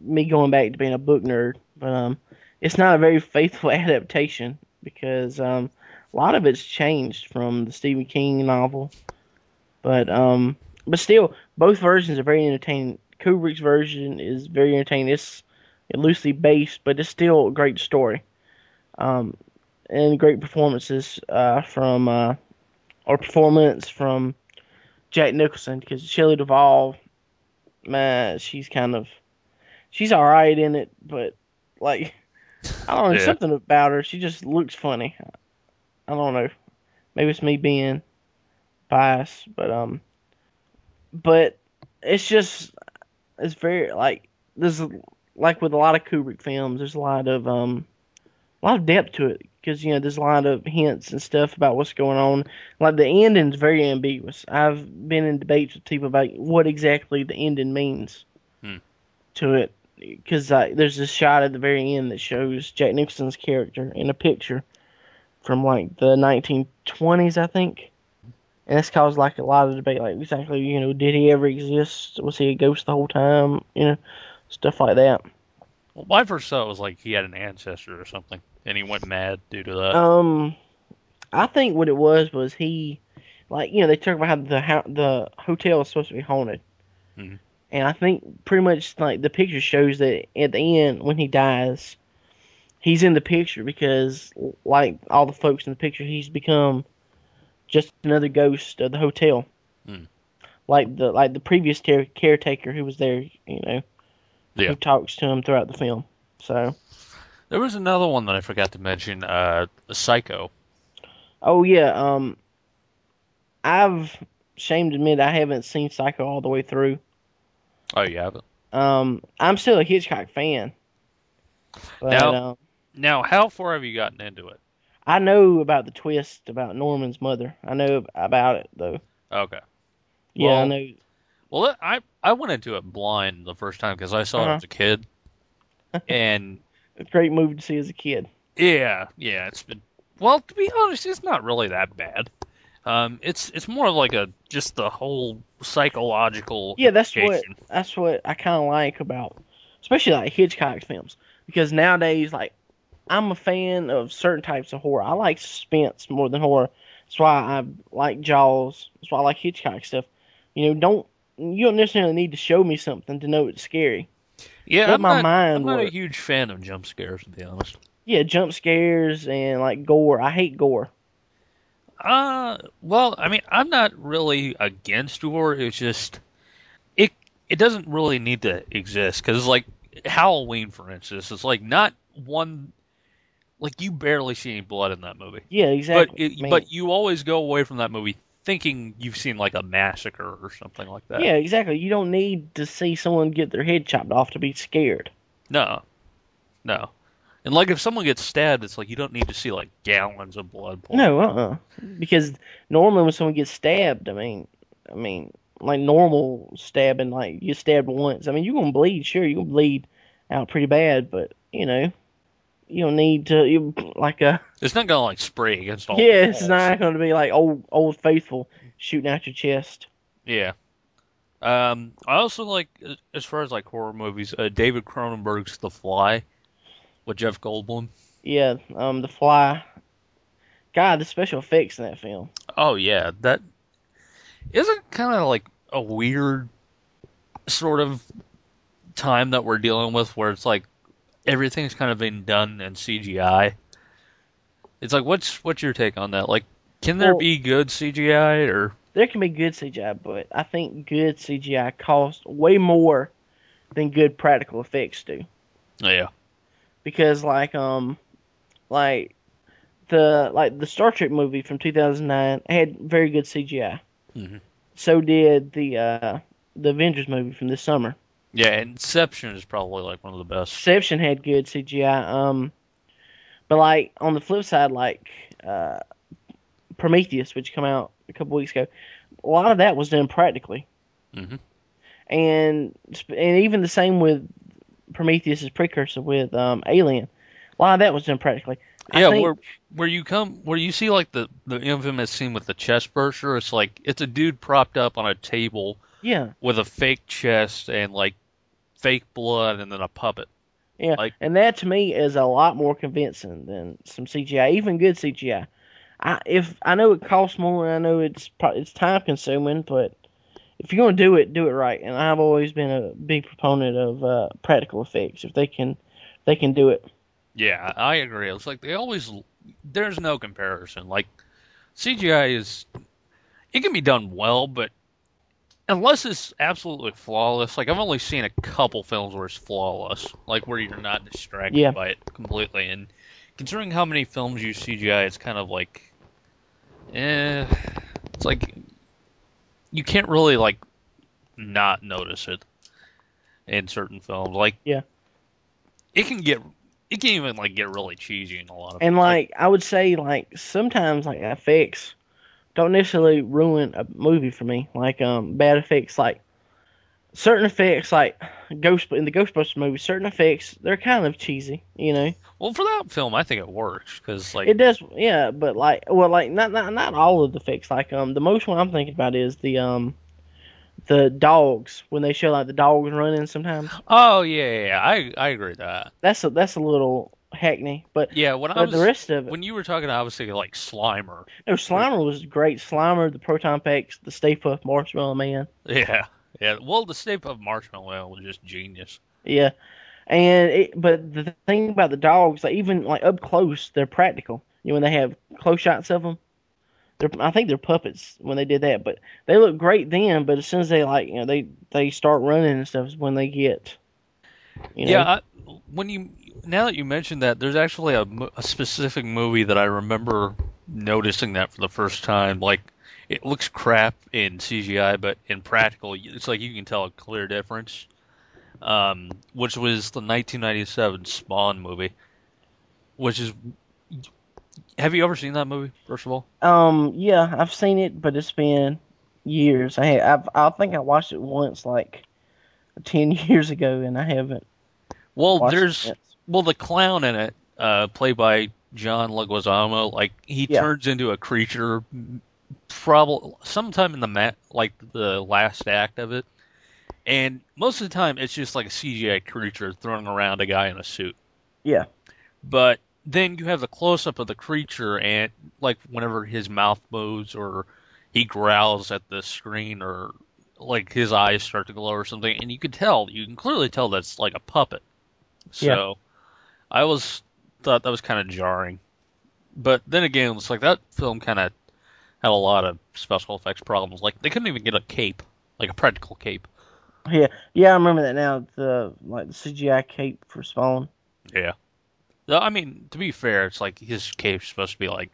Speaker 3: me going back to being a book nerd, but um, it's not a very faithful [laughs] adaptation because um, a lot of it's changed from the Stephen King novel. But um, but still, both versions are very entertaining. Kubrick's version is very entertaining. It's loosely based, but it's still a great story. Um, and great performances uh, from uh, or performance from Jack Nicholson because Shelley Duvall, man, she's kind of she's all right in it, but like I don't know
Speaker 2: Yeah.
Speaker 3: something about her. She just looks funny. I don't know. Maybe it's me being biased, but um, but it's just it's very like there's like with a lot of Kubrick films, there's a lot of um, a lot of depth to it because you know there's a lot of hints and stuff about what's going on. Like the ending's very ambiguous. I've been in debates with people about what exactly the ending means
Speaker 2: Hmm.
Speaker 3: to it because uh, there's this shot at the very end that shows Jack Nicholson's character in a picture from like the 1920s, I think. And that's caused like a lot of debate, like exactly, you know, did he ever exist? Was he a ghost the whole time? You know, stuff like that.
Speaker 2: Well, my first thought was like he had an ancestor or something, and he went mad due to that.
Speaker 3: Um, I think what it was was he, like you know, they talk about how the how the hotel is supposed to be haunted,
Speaker 2: Mhm.
Speaker 3: And I think pretty much like the picture shows that at the end when he dies, he's in the picture because like all the folks in the picture, he's become just another ghost of the hotel,
Speaker 2: Hmm.
Speaker 3: like the like the previous care- caretaker who was there, you know,
Speaker 2: Yeah.
Speaker 3: who talks to him throughout the film. So,
Speaker 2: There was another one that I forgot to mention, uh, Psycho.
Speaker 3: Oh yeah, um, I've shame to admit I haven't seen Psycho all the way through.
Speaker 2: Oh, you haven't?
Speaker 3: Um, I'm still a Hitchcock fan. But,
Speaker 2: Now-
Speaker 3: um,
Speaker 2: Now, how far have you gotten into it?
Speaker 3: I know about the twist about Norman's mother. I know about it though.
Speaker 2: Okay.
Speaker 3: Yeah, I know.
Speaker 2: Well, I I went into it blind the first time because I saw it
Speaker 3: Uh-huh.
Speaker 2: as a kid, [laughs] and
Speaker 3: It's a great movie to see as a kid.
Speaker 2: yeah, yeah, it's been well. To be honest, it's not really that bad. Um, it's it's more of like a just the whole psychological.
Speaker 3: Yeah, that's what that's what I kind of like about, especially like Hitchcock films, because nowadays like I'm a fan of certain types of horror. I like suspense more than horror. That's why I like Jaws. That's why I like Hitchcock stuff. You know, don't you don't necessarily need to show me something to know it's scary.
Speaker 2: Yeah,
Speaker 3: let
Speaker 2: I'm
Speaker 3: my
Speaker 2: not,
Speaker 3: mind
Speaker 2: I'm not a huge fan of jump scares to be honest.
Speaker 3: Yeah, jump scares and like gore. I hate gore.
Speaker 2: Uh, well, I mean, I'm not really against war. It's just it it doesn't really need to exist because like Halloween, for instance, it's like not one like you barely see any blood in that movie,
Speaker 3: Yeah, exactly.
Speaker 2: but it,
Speaker 3: I mean,
Speaker 2: but you always go away from that movie thinking you've seen like a massacre or something like that.
Speaker 3: yeah, exactly. You don't need to see someone get their head chopped off to be scared.
Speaker 2: No, no. And like if someone gets stabbed, it's like you don't need to see like gallons of blood. pouring.
Speaker 3: No, uh, uh Because normally when someone gets stabbed, I mean, I mean, like normal stabbing, like you stabbed once. I mean, you're gonna bleed. Sure, you're gonna bleed out pretty bad, but you know, you don't need to you, like a.
Speaker 2: it's not gonna like spray against all.
Speaker 3: yeah, it's not gonna be like old old faithful shooting out your chest.
Speaker 2: Yeah. Um, I also like, uh, as far as like horror movies, uh, David Cronenberg's The Fly with Jeff Goldblum.
Speaker 3: Yeah, um, the fly. God, the special effects in that film.
Speaker 2: Oh yeah, that isn't kind of like a weird sort of time that we're dealing with, where it's like everything's kind of been done in CGI. It's like, what's what's your take on that? Like, can there
Speaker 3: Well-
Speaker 2: be good CGI or?
Speaker 3: There can be good CGI, but I think good CGI costs way more than good practical effects do.
Speaker 2: Yeah.
Speaker 3: Because like um like the like the Star Trek movie from 2009 had very good CGI.
Speaker 2: Mhm.
Speaker 3: So did the uh the Avengers movie from this summer.
Speaker 2: Yeah, Inception is probably like one of the best.
Speaker 3: Inception had good CGI. Um, but like on the flip side, like uh, Prometheus, which came out a couple weeks ago, a lot of that was done practically.
Speaker 2: Mhm.
Speaker 3: And and even the same with Prometheus' precursor with um, Alien. A lot of that was done practically. I
Speaker 2: yeah,
Speaker 3: think-
Speaker 2: where where you come where you see like the the infamous scene with the chest burster. It's like it's a dude propped up on a table
Speaker 3: yeah,
Speaker 2: with a fake chest and like fake blood and then a puppet.
Speaker 3: yeah,
Speaker 2: like-
Speaker 3: and that to me is a lot more convincing than some CGI, even good CGI. I if I know it costs more, and I know it's it's time consuming, but if you're gonna do it, do it right. And I've always been a big proponent of uh, practical effects if they can, they can do it.
Speaker 2: Yeah, I agree. It's like they always there's no comparison. Like CGI is it can be done well, but unless it's absolutely flawless, like I've only seen a couple films where it's flawless, like where you're not distracted
Speaker 3: Yeah.
Speaker 2: by it completely. And considering how many films use CGI, it's kind of like, eh, it's like you can't really like not notice it in certain films. Like,
Speaker 3: Yeah.
Speaker 2: it can get it can even like get really cheesy in a lot of
Speaker 3: And
Speaker 2: films.
Speaker 3: like I would say, like sometimes like effects don't necessarily ruin a movie for me. Like um bad effects, like certain effects, like Ghost in the Ghostbusters movie, certain effects they're kind of cheesy, you know.
Speaker 2: Well, for that film, I think it works because like
Speaker 3: It does, yeah, but like well, like not not not all of the effects. Like um the most one I'm thinking about is the um the dogs when they show like the dogs running sometimes.
Speaker 2: oh yeah, yeah, I I agree with that.
Speaker 3: That's a that's a little hackney, but.
Speaker 2: Yeah, when I
Speaker 3: But
Speaker 2: was
Speaker 3: the rest of it,
Speaker 2: when you were talking, I was thinking like Slimer.
Speaker 3: no, Slimer was great. Slimer, the Proton Packs, the Stay Puft Marshmallow Man.
Speaker 2: Yeah, yeah. Well, the Stay Puft Marshmallow was just genius.
Speaker 3: Yeah, and it, but the thing about the dogs, like even like up close, they're practical. You know, when they have close shots of them, they're I think they're puppets when they did that, but they look great then. But as soon as they like, you know, they they start running and stuff is when they get, you know,
Speaker 2: Yeah, I, when you now that you mentioned that, there's actually a, a specific movie that I remember noticing that for the first time. Like, it looks crap in CGI, but in practical, it's like you can tell a clear difference. Um, which was the 1997 Spawn movie, which is. Have you ever seen that movie? First of all,
Speaker 3: um, yeah, I've seen it, but it's been years. I I've, I think I watched it once, like ten [laughs] years ago, and I haven't.
Speaker 2: well, there's. Well, the clown in it, uh, played by John Leguizamo, like he
Speaker 3: Yeah.
Speaker 2: turns into a creature, probably sometime in the ma- like the last act of it, and most of the time it's just like a CGI creature throwing around a guy in a suit.
Speaker 3: Yeah.
Speaker 2: But then you have the close up of the creature, and like whenever his mouth moves or he growls at the screen, or like his eyes start to glow or something, and you can tell, you can clearly tell that's like a puppet. So.
Speaker 3: Yeah.
Speaker 2: I was thought that was kind of jarring, but then again, it's like that film kind of had a lot of special effects problems. Like they couldn't even get a cape, like a practical cape.
Speaker 3: Yeah, yeah, I remember that now. The like the CGI cape for Spawn.
Speaker 2: Yeah. No, I mean, to be fair, it's like his cape's supposed to be like,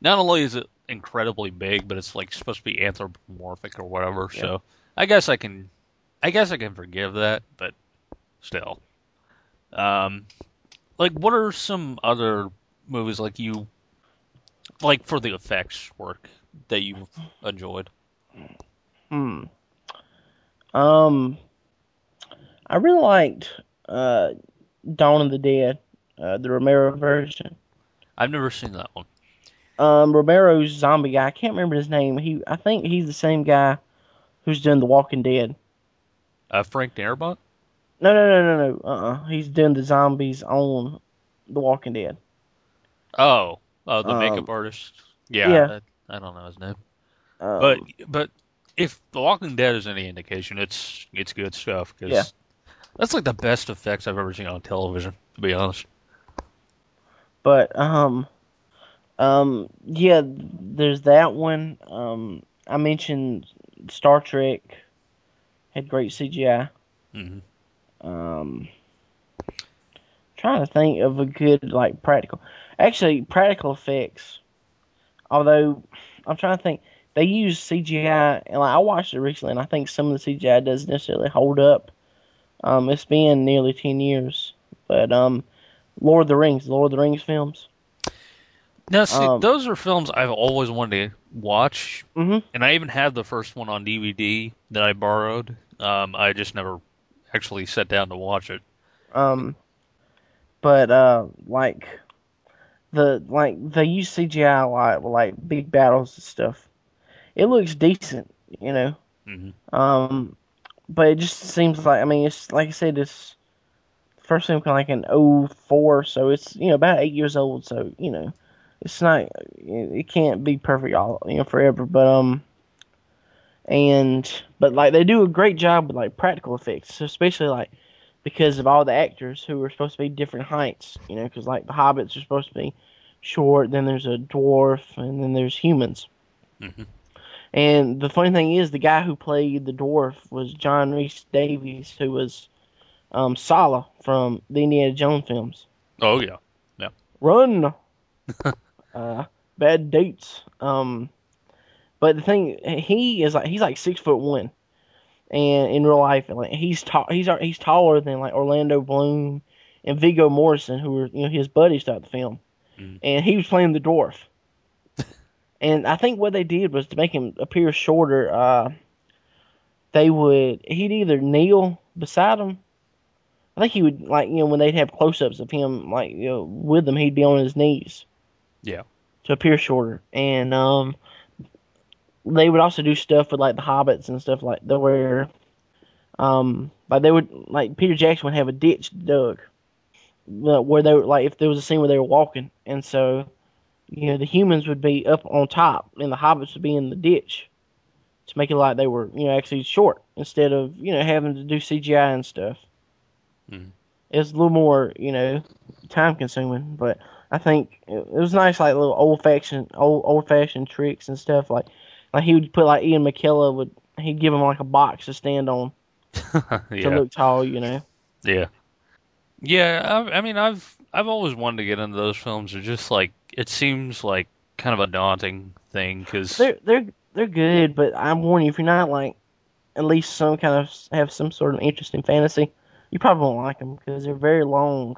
Speaker 2: not only is it incredibly big, but it's like supposed to be anthropomorphic or whatever.
Speaker 3: Yeah.
Speaker 2: So I guess I can, I guess I can forgive that, but still. Um, like what are some other movies like you, like for the effects work that you've enjoyed?
Speaker 3: Hmm. Um, I really liked uh, Dawn of the Dead, uh, the Romero version.
Speaker 2: I've never seen that one.
Speaker 3: Um, Romero's zombie guy. I can't remember his name. He, I think he's the same guy who's doing The Walking Dead.
Speaker 2: Uh, Frank Darabont.
Speaker 3: No, no, no, no, no. Uh, uh he's doing the zombies on The Walking Dead.
Speaker 2: Oh, oh, the
Speaker 3: Um,
Speaker 2: makeup artist. Yeah,
Speaker 3: yeah.
Speaker 2: I, I don't know his name.
Speaker 3: Um,
Speaker 2: But but if The Walking Dead is any indication, it's it's good stuff. Cause
Speaker 3: Yeah.
Speaker 2: that's like the best effects I've ever seen on television. To be honest.
Speaker 3: But um, um, yeah, there's that one. Um, I mentioned Star Trek had great CGI.
Speaker 2: hmm
Speaker 3: Um, trying to think of a good like practical. Actually, practical effects. Although I'm trying to think, they use CGI, and like I watched it recently, and I think some of the CGI doesn't necessarily hold up. Um, it's been nearly ten years, but um, Lord of the Rings, Lord of the Rings films.
Speaker 2: Now, see,
Speaker 3: Um,
Speaker 2: those are films I've always wanted to watch,
Speaker 3: Mhm.
Speaker 2: and I even have the first one on DVD that I borrowed. Um, I just never actually sat down to watch it.
Speaker 3: Um, but uh, like the like they use CGI a lot with like big battles and stuff. It looks decent, you know.
Speaker 2: Mhm.
Speaker 3: Um, but it just seems like I mean it's like I said it's first film kind of like an 04, so it's you know about eight years old, so you know it's not it can't be perfect all you know forever, but um and but like they do a great job with like practical effects, especially like because of all the actors who are supposed to be different heights, you know, because like the hobbits are supposed to be short, then there's a dwarf, and then there's humans.
Speaker 2: Mhm.
Speaker 3: And the funny thing is, the guy who played the dwarf was John Rhys-Davies, who was um, Sallah from the Indiana Jones films.
Speaker 2: Oh yeah, yeah.
Speaker 3: Run, [laughs] uh, bad dates. Um, but the thing, he is like he's like six foot one, and in real life, like he's tall. He's he's taller than like Orlando Bloom and Viggo Mortensen, who were you know his buddies throughout the film,
Speaker 2: Mhm.
Speaker 3: and he was playing the dwarf. [laughs] and I think what they did was to make him appear shorter. Uh, they would he'd either kneel beside him. I think he would like you know when they'd have close-ups of him like you know with them, he'd be on his knees
Speaker 2: Yeah.
Speaker 3: to appear shorter. And um, they would also do stuff with like the hobbits and stuff like that, where um, like they would like Peter Jackson would have a ditch dug, where they were like if there was a scene where they were walking, and so you know the humans would be up on top and the hobbits would be in the ditch to make it like they were you know actually short instead of you know having to do CGI and stuff.
Speaker 2: Mhm.
Speaker 3: It's a little more you know time consuming, but I think it it was nice, like little old fashioned, old old fashioned tricks and stuff. Like, like he would put like Ian McKellen would, he'd give him like a box to stand on [laughs] to look tall, you know.
Speaker 2: Yeah. Yeah, I, I mean, I've I've always wanted to get into those films. They're just like it seems like kind of a daunting thing because
Speaker 3: They're they're they're good, but I'm warning you, if you're not like at least some kind of have some sort of interesting fantasy, you probably won't like them because they're very long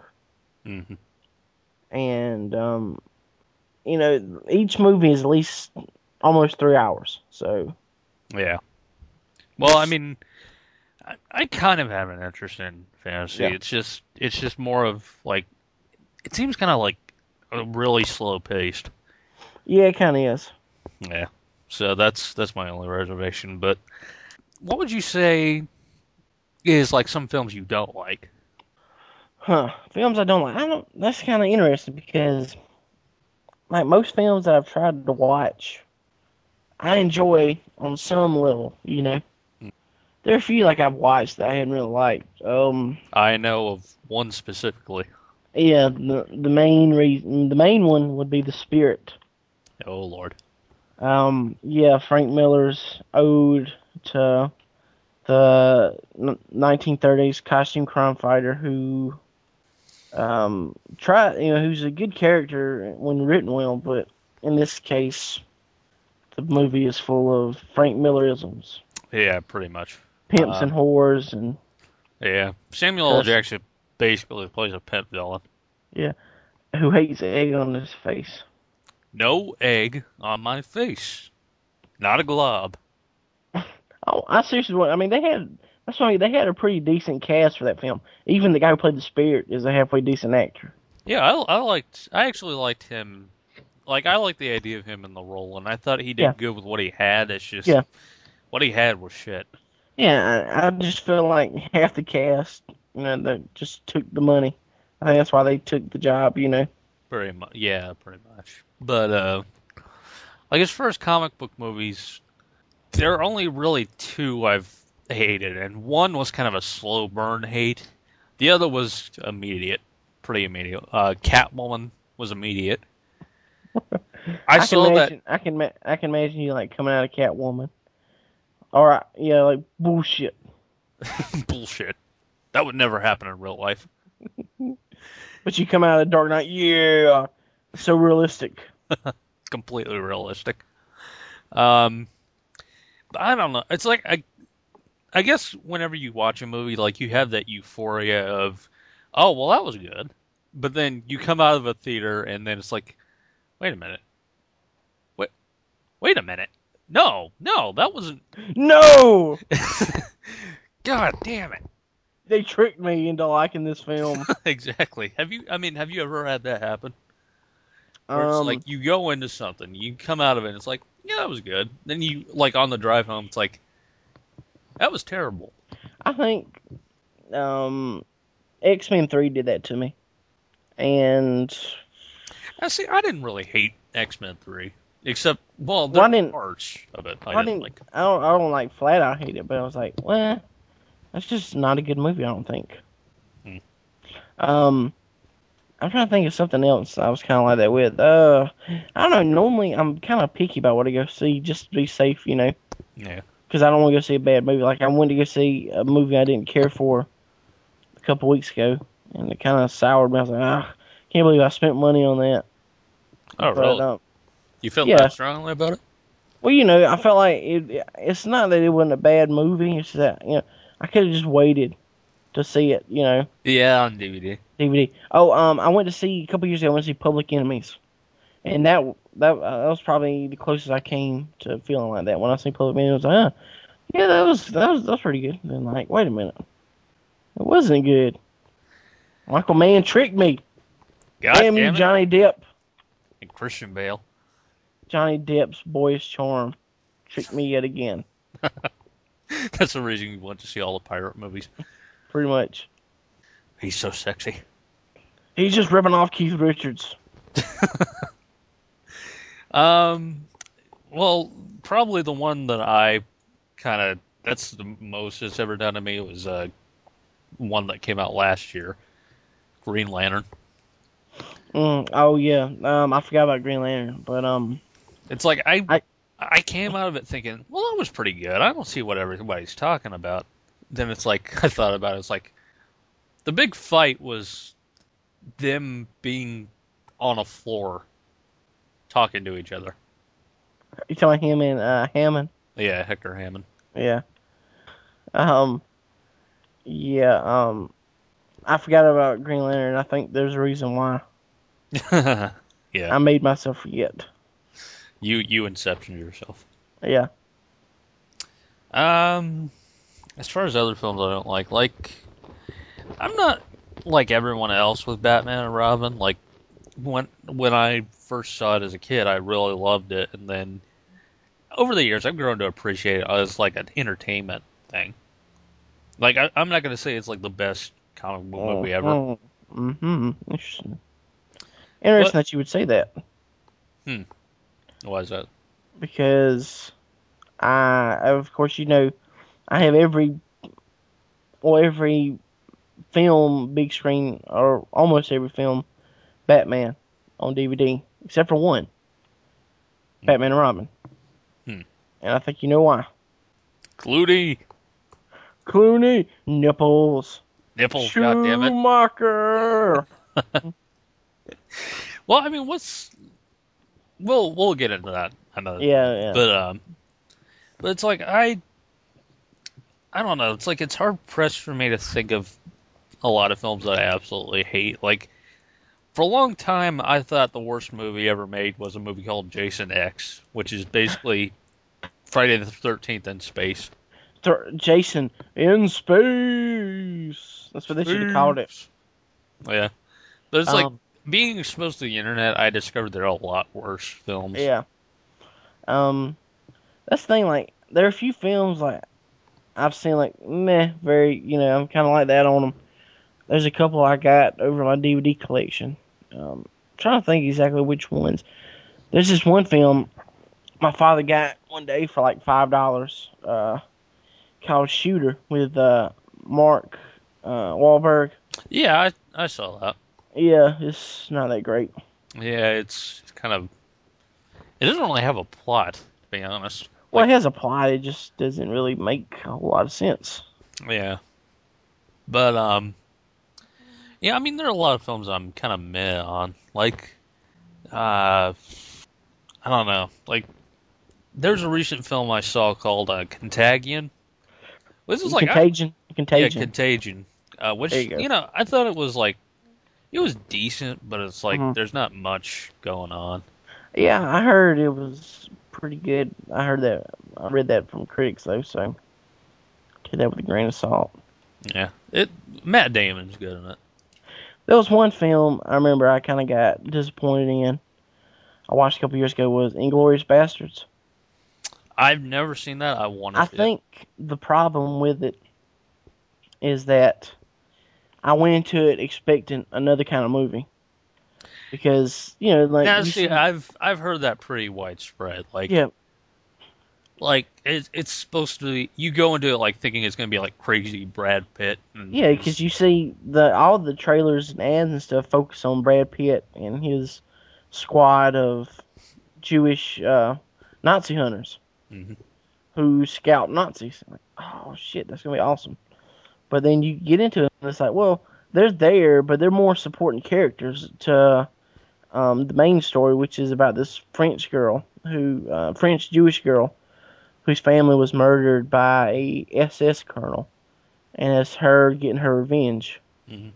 Speaker 2: Mhm.
Speaker 3: and um, you know each movie is at least almost three hours. So
Speaker 2: yeah. Well, I mean, I, I kind of have an interest in fantasy.
Speaker 3: Yeah.
Speaker 2: It's just it's just more of like it seems kind of like a really slow paced.
Speaker 3: yeah, it kind of is.
Speaker 2: Yeah. So that's that's my only reservation. But what would you say is like some films you don't like?
Speaker 3: Huh. Films I don't like. I don't. That's kind of interesting because, like most films that I've tried to watch, I enjoy on some level. You know, there are a few like I've watched that I hadn't really liked. Um,
Speaker 2: I know of one specifically.
Speaker 3: yeah, the the main reason, the main one would be The Spirit.
Speaker 2: Oh Lord.
Speaker 3: Um, yeah, Frank Miller's ode to the 1930s costume crime fighter who um try you know who's a good character when written well, but in this case, the movie is full of Frank Millerisms,
Speaker 2: Yeah, pretty much.
Speaker 3: pimps
Speaker 2: Uh,
Speaker 3: and whores, and
Speaker 2: Yeah, Samuel L. Jackson basically plays a pimp villain.
Speaker 3: Yeah, who hates egg on his face.
Speaker 2: No egg on my face, not a glob. [laughs]
Speaker 3: Oh, I seriously want. I mean, they had. That's why they had a pretty decent cast for that film. Even the guy who played the spirit is a halfway decent actor.
Speaker 2: Yeah, I, I liked. I actually liked him. Like I like the idea of him in the role, and I thought he did
Speaker 3: Yeah.
Speaker 2: good with what he had. It's just
Speaker 3: Yeah.
Speaker 2: what he had was shit.
Speaker 3: Yeah, I, I just feel like half the cast, you know, that just took the money. I think that's why they took the job. You know.
Speaker 2: Pretty much. Yeah, pretty much. But uh, like as far as comic book movies, there are only really two I've hated, and one was kind of a slow burn hate. The other was immediate, pretty immediate. Uh, Catwoman was immediate. I,
Speaker 3: can
Speaker 2: saw that.
Speaker 3: imagine, I can. ma- I can imagine you like coming out of Catwoman. All right, yeah, like bullshit. [laughs]
Speaker 2: Bullshit. That would never happen in real life. [laughs]
Speaker 3: But you come out of Dark Knight, yeah, so realistic. [laughs]
Speaker 2: completely realistic. Um, but I don't know. It's like I, I guess whenever you watch a movie, like you have that euphoria of, oh well, that was good, but then you come out of a theater and then it's like, wait a minute, wait, wait a minute, no, no, that wasn't.
Speaker 3: No, [laughs]
Speaker 2: God damn it!
Speaker 3: they tricked me into liking this film. [laughs]
Speaker 2: exactly. Have you? I mean, have you ever had that happen? Where it's
Speaker 3: Um,
Speaker 2: like you go into something, you come out of it, and it's like, yeah, that was good. Then you like on the drive home, it's like, that was terrible.
Speaker 3: I think um, X Men Three did that to me, and
Speaker 2: I see. I didn't really hate X Men Three, except well,
Speaker 3: Well, I didn't-
Speaker 2: parts of it I,
Speaker 3: I
Speaker 2: didn't
Speaker 3: didn't.
Speaker 2: like.
Speaker 3: I don't. I don't like flat out hate it, but I was like, well, that's just not a good movie. I don't think.
Speaker 2: Hmm.
Speaker 3: Um, I'm trying to think of something else. I was kind of like that with. Uh, I don't know. Normally, I'm kind of picky about what I go see, just to be safe, you know,
Speaker 2: Yeah.
Speaker 3: because I don't want to go see a bad movie. Like I went to go see a movie I didn't care for a couple weeks ago, and it kind of soured me. I was like, ah, can't believe I spent money on that.
Speaker 2: Oh,
Speaker 3: But,
Speaker 2: really?
Speaker 3: um,
Speaker 2: you felt
Speaker 3: yeah.
Speaker 2: that strongly about it?
Speaker 3: Well, you know, I felt like it. It's not that it wasn't a bad movie. It's that you know, I could have just waited to see it. You know,
Speaker 2: Yeah, on DVD.
Speaker 3: DVD. Oh, um, I went to see a couple years ago. I went to see Public Enemies, and that that uh, that was probably the closest I came to feeling like that. When I see Public Enemies, I was like, ah, yeah, that was that was that was pretty good. And then like, wait a minute, it wasn't good. Michael Mann tricked me.
Speaker 2: God
Speaker 3: damn,
Speaker 2: damn
Speaker 3: you,
Speaker 2: it.
Speaker 3: Johnny Depp.
Speaker 2: And Christian Bale.
Speaker 3: Johnny Depp's boyish charm tricked me yet again. [laughs] [laughs]
Speaker 2: That's the reason you want to see all the pirate movies.
Speaker 3: Pretty much.
Speaker 2: He's so sexy.
Speaker 3: He's just ripping off Keith Richards. [laughs]
Speaker 2: Um, well, probably the one that I kind of that's the most it's ever done to me was uh one that came out last year, Green Lantern.
Speaker 3: Mm, oh yeah, um, I forgot about Green Lantern, but um,
Speaker 2: It's like I,
Speaker 3: I-
Speaker 2: I came out of it thinking, well, that was pretty good. I don't see what everybody's talking about. Then it's like [laughs] I thought about it. It's like the big fight was them being on a floor talking to each other.
Speaker 3: you talking him and uh, Hammond?
Speaker 2: Yeah, Hector Hammond.
Speaker 3: Yeah. Um. Yeah. Um. I forgot about Green Lantern. I think there's a reason why [laughs]
Speaker 2: yeah,
Speaker 3: I made myself forget.
Speaker 2: you you inception yourself.
Speaker 3: Yeah.
Speaker 2: Um, as far as other films I don't like, like I'm not like everyone else with Batman and Robin. Like when when I first saw it as a kid, I really loved it, and then over the years, I've grown to appreciate it as like an entertainment thing. Like I, I'm not gonna say it's like the best comic book movie ever.
Speaker 3: Mm-hmm. Interesting. Interesting that you would say that
Speaker 2: Why is that?
Speaker 3: because I, of course, you know, I have every, well, every film, big screen, or almost every film, Batman on DVD, except for one, Batman and Robin.
Speaker 2: Hmm.
Speaker 3: And I think you know why.
Speaker 2: Clooney
Speaker 3: Clooney, nipples,
Speaker 2: nipples. God damn it.
Speaker 3: Schumacher. [laughs]
Speaker 2: Well, I mean, what's we'll we'll get into that another
Speaker 3: Yeah, yeah.
Speaker 2: But um, but it's like I, I don't know. It's like it's hard pressed for me to think of a lot of films that I absolutely hate. Like for a long time, I thought the worst movie ever made was a movie called Jason X, which is basically Friday the Thirteenth in space.
Speaker 3: Jason in space. That's what they should have called it.
Speaker 2: Yeah, but it's like
Speaker 3: Um,
Speaker 2: being exposed to the internet. I discovered there are a lot worse films.
Speaker 3: Yeah. Um, that's the thing. Like, there are a few films like I've seen like meh, very you know I'm kind of like that on them. There's a couple I got over my DVD collection. Um, trying to think exactly which ones. There's this one film my father got one day for like five dollars. Uh, called Shooter with uh Mark uh Wahlberg.
Speaker 2: yeah, I I saw that.
Speaker 3: Yeah, it's not that great.
Speaker 2: Yeah, it's, kind of. It doesn't really have a plot, to be honest.
Speaker 3: Well, it has a plot. It just doesn't really make a whole lot of sense.
Speaker 2: Yeah. But um Yeah, I mean there are a lot of films I'm kind of meh on. Like uh I don't know. Like there's a recent film I saw called uh, Contagion. This is like I-
Speaker 3: Contagion.
Speaker 2: yeah,
Speaker 3: Contagion.
Speaker 2: Contagion. Uh which
Speaker 3: you
Speaker 2: you know, I thought it was like it was decent, but it's like
Speaker 3: Mhm.
Speaker 2: there's not much going on.
Speaker 3: Yeah, I heard it was pretty good. I heard that. I read that from critics though, so take that with a grain of salt.
Speaker 2: Yeah, it. Matt Damon's good in it.
Speaker 3: There was one film I remember I kind of got disappointed in. I watched a couple years ago was Inglourious Basterds.
Speaker 2: I've never seen that. I want to.
Speaker 3: I think the problem with it is that I went into it expecting another kind of movie because you know like
Speaker 2: Now, see, I've I've heard that pretty widespread. Like,
Speaker 3: yeah
Speaker 2: like it's it's supposed to be. You go into it like thinking it's going to be like crazy Brad Pitt. And
Speaker 3: yeah because you see the all the trailers and ads and stuff focus on Brad Pitt and his squad of Jewish uh, Nazi hunters
Speaker 2: Mhm.
Speaker 3: who scout Nazis. Like, oh shit, that's gonna be awesome. But then you get into it and it's like, well, they're there, but they're more supporting characters to um, the main story, which is about this French girl who uh, French Jewish girl whose family was murdered by a SS colonel, and it's her getting her revenge.
Speaker 2: Mhm.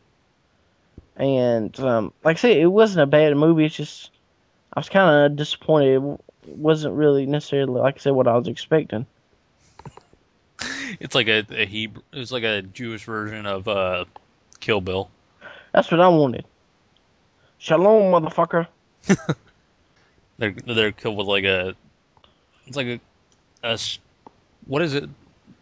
Speaker 3: And um, like I said, it wasn't a bad movie. It's just I was kind of disappointed. It wasn't really necessarily like I said what I was expecting.
Speaker 2: It's like a, a Hebrew. It's like a Jewish version of uh, Kill Bill.
Speaker 3: That's what I wanted. Shalom, motherfucker. [laughs]
Speaker 2: They're they're killed with like a. It's like a, a what is it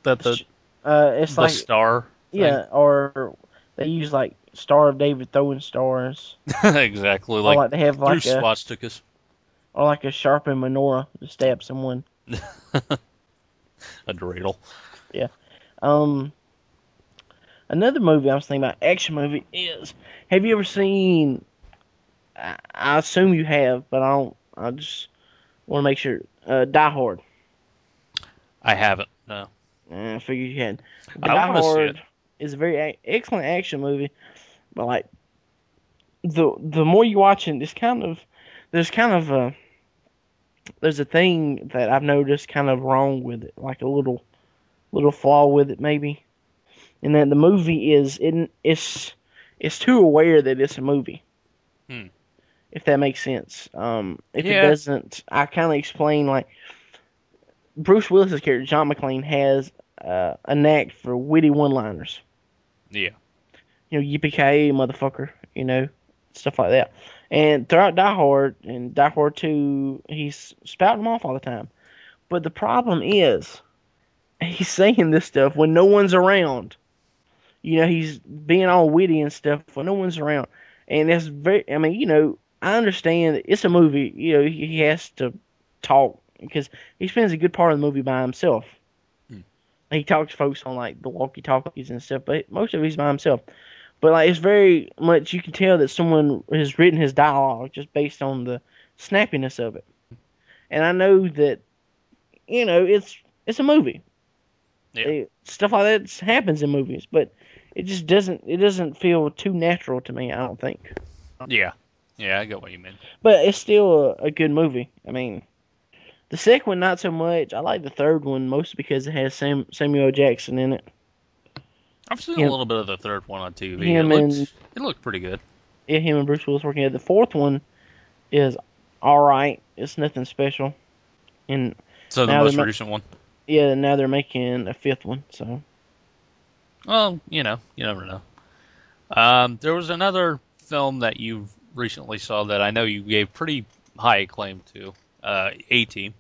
Speaker 2: that the
Speaker 3: Uh, it's
Speaker 2: the
Speaker 3: like
Speaker 2: star? thing?
Speaker 3: yeah, or they use like Star of David throwing stars, [laughs]
Speaker 2: exactly.
Speaker 3: or
Speaker 2: Like,
Speaker 3: like they have like a
Speaker 2: swastikas.
Speaker 3: or like a sharpened menorah to stab someone. [laughs]
Speaker 2: A dreidel.
Speaker 3: Um, another movie I was thinking about, action movie, is Have you ever seen? I, I assume you have, but I don't. I just want to make sure. Uh, Die Hard.
Speaker 2: I haven't. No.
Speaker 3: Uh, I figured you had.
Speaker 2: I
Speaker 3: Die Hard is a very a- excellent action movie, but like the the more you watch it, it's kind of there's kind of a there's a thing that I've noticed kind of wrong with it, like a little little flaw with it maybe, and that the movie is in it's it's too aware that it's a movie.
Speaker 2: Hmm.
Speaker 3: If that makes sense. Um, if
Speaker 2: Yeah.
Speaker 3: it doesn't, I kind of explain like Bruce Willis's character John McClane has uh, a knack for witty one-liners.
Speaker 2: Yeah.
Speaker 3: You know, yippee ki motherfucker. You know, stuff like that. And throughout Die Hard and Die Hard Two, he's spouting them off all the time. But the problem is, he's saying this stuff when no one's around. You know, he's being all witty and stuff when no one's around, and that's very. I mean, you know, I understand it's a movie. You know, he he has to talk because he spends a good part of the movie by himself.
Speaker 2: Hmm.
Speaker 3: He talks to folks on like the walkie-talkies and stuff, but most of it he's by himself. But like, it's very much you can tell that someone has written his dialogue just based on the snappiness of it. And I know that, you know, it's it's a movie.
Speaker 2: Yeah.
Speaker 3: It- stuff like that happens in movies, but it just doesn't it doesn't feel too natural to me. I don't think.
Speaker 2: Yeah. Yeah, I get what you mean.
Speaker 3: But it's still a, a good movie. I mean, the second one not so much. I like the third one mostly because it has Sam, Samuel Jackson in it.
Speaker 2: I've seen
Speaker 3: Him-
Speaker 2: a little bit of the third one on TV.
Speaker 3: him
Speaker 2: it, looked,
Speaker 3: and-
Speaker 2: it looked pretty good.
Speaker 3: Yeah, him and Bruce Willis working together. The fourth one is all right. It's nothing special. And
Speaker 2: So the most recent one.
Speaker 3: Yeah, now they're making a fifth one. So
Speaker 2: Well, you know, you never know. Um, there was another film that you recently saw that I know you gave pretty high acclaim to. Uh, A Team.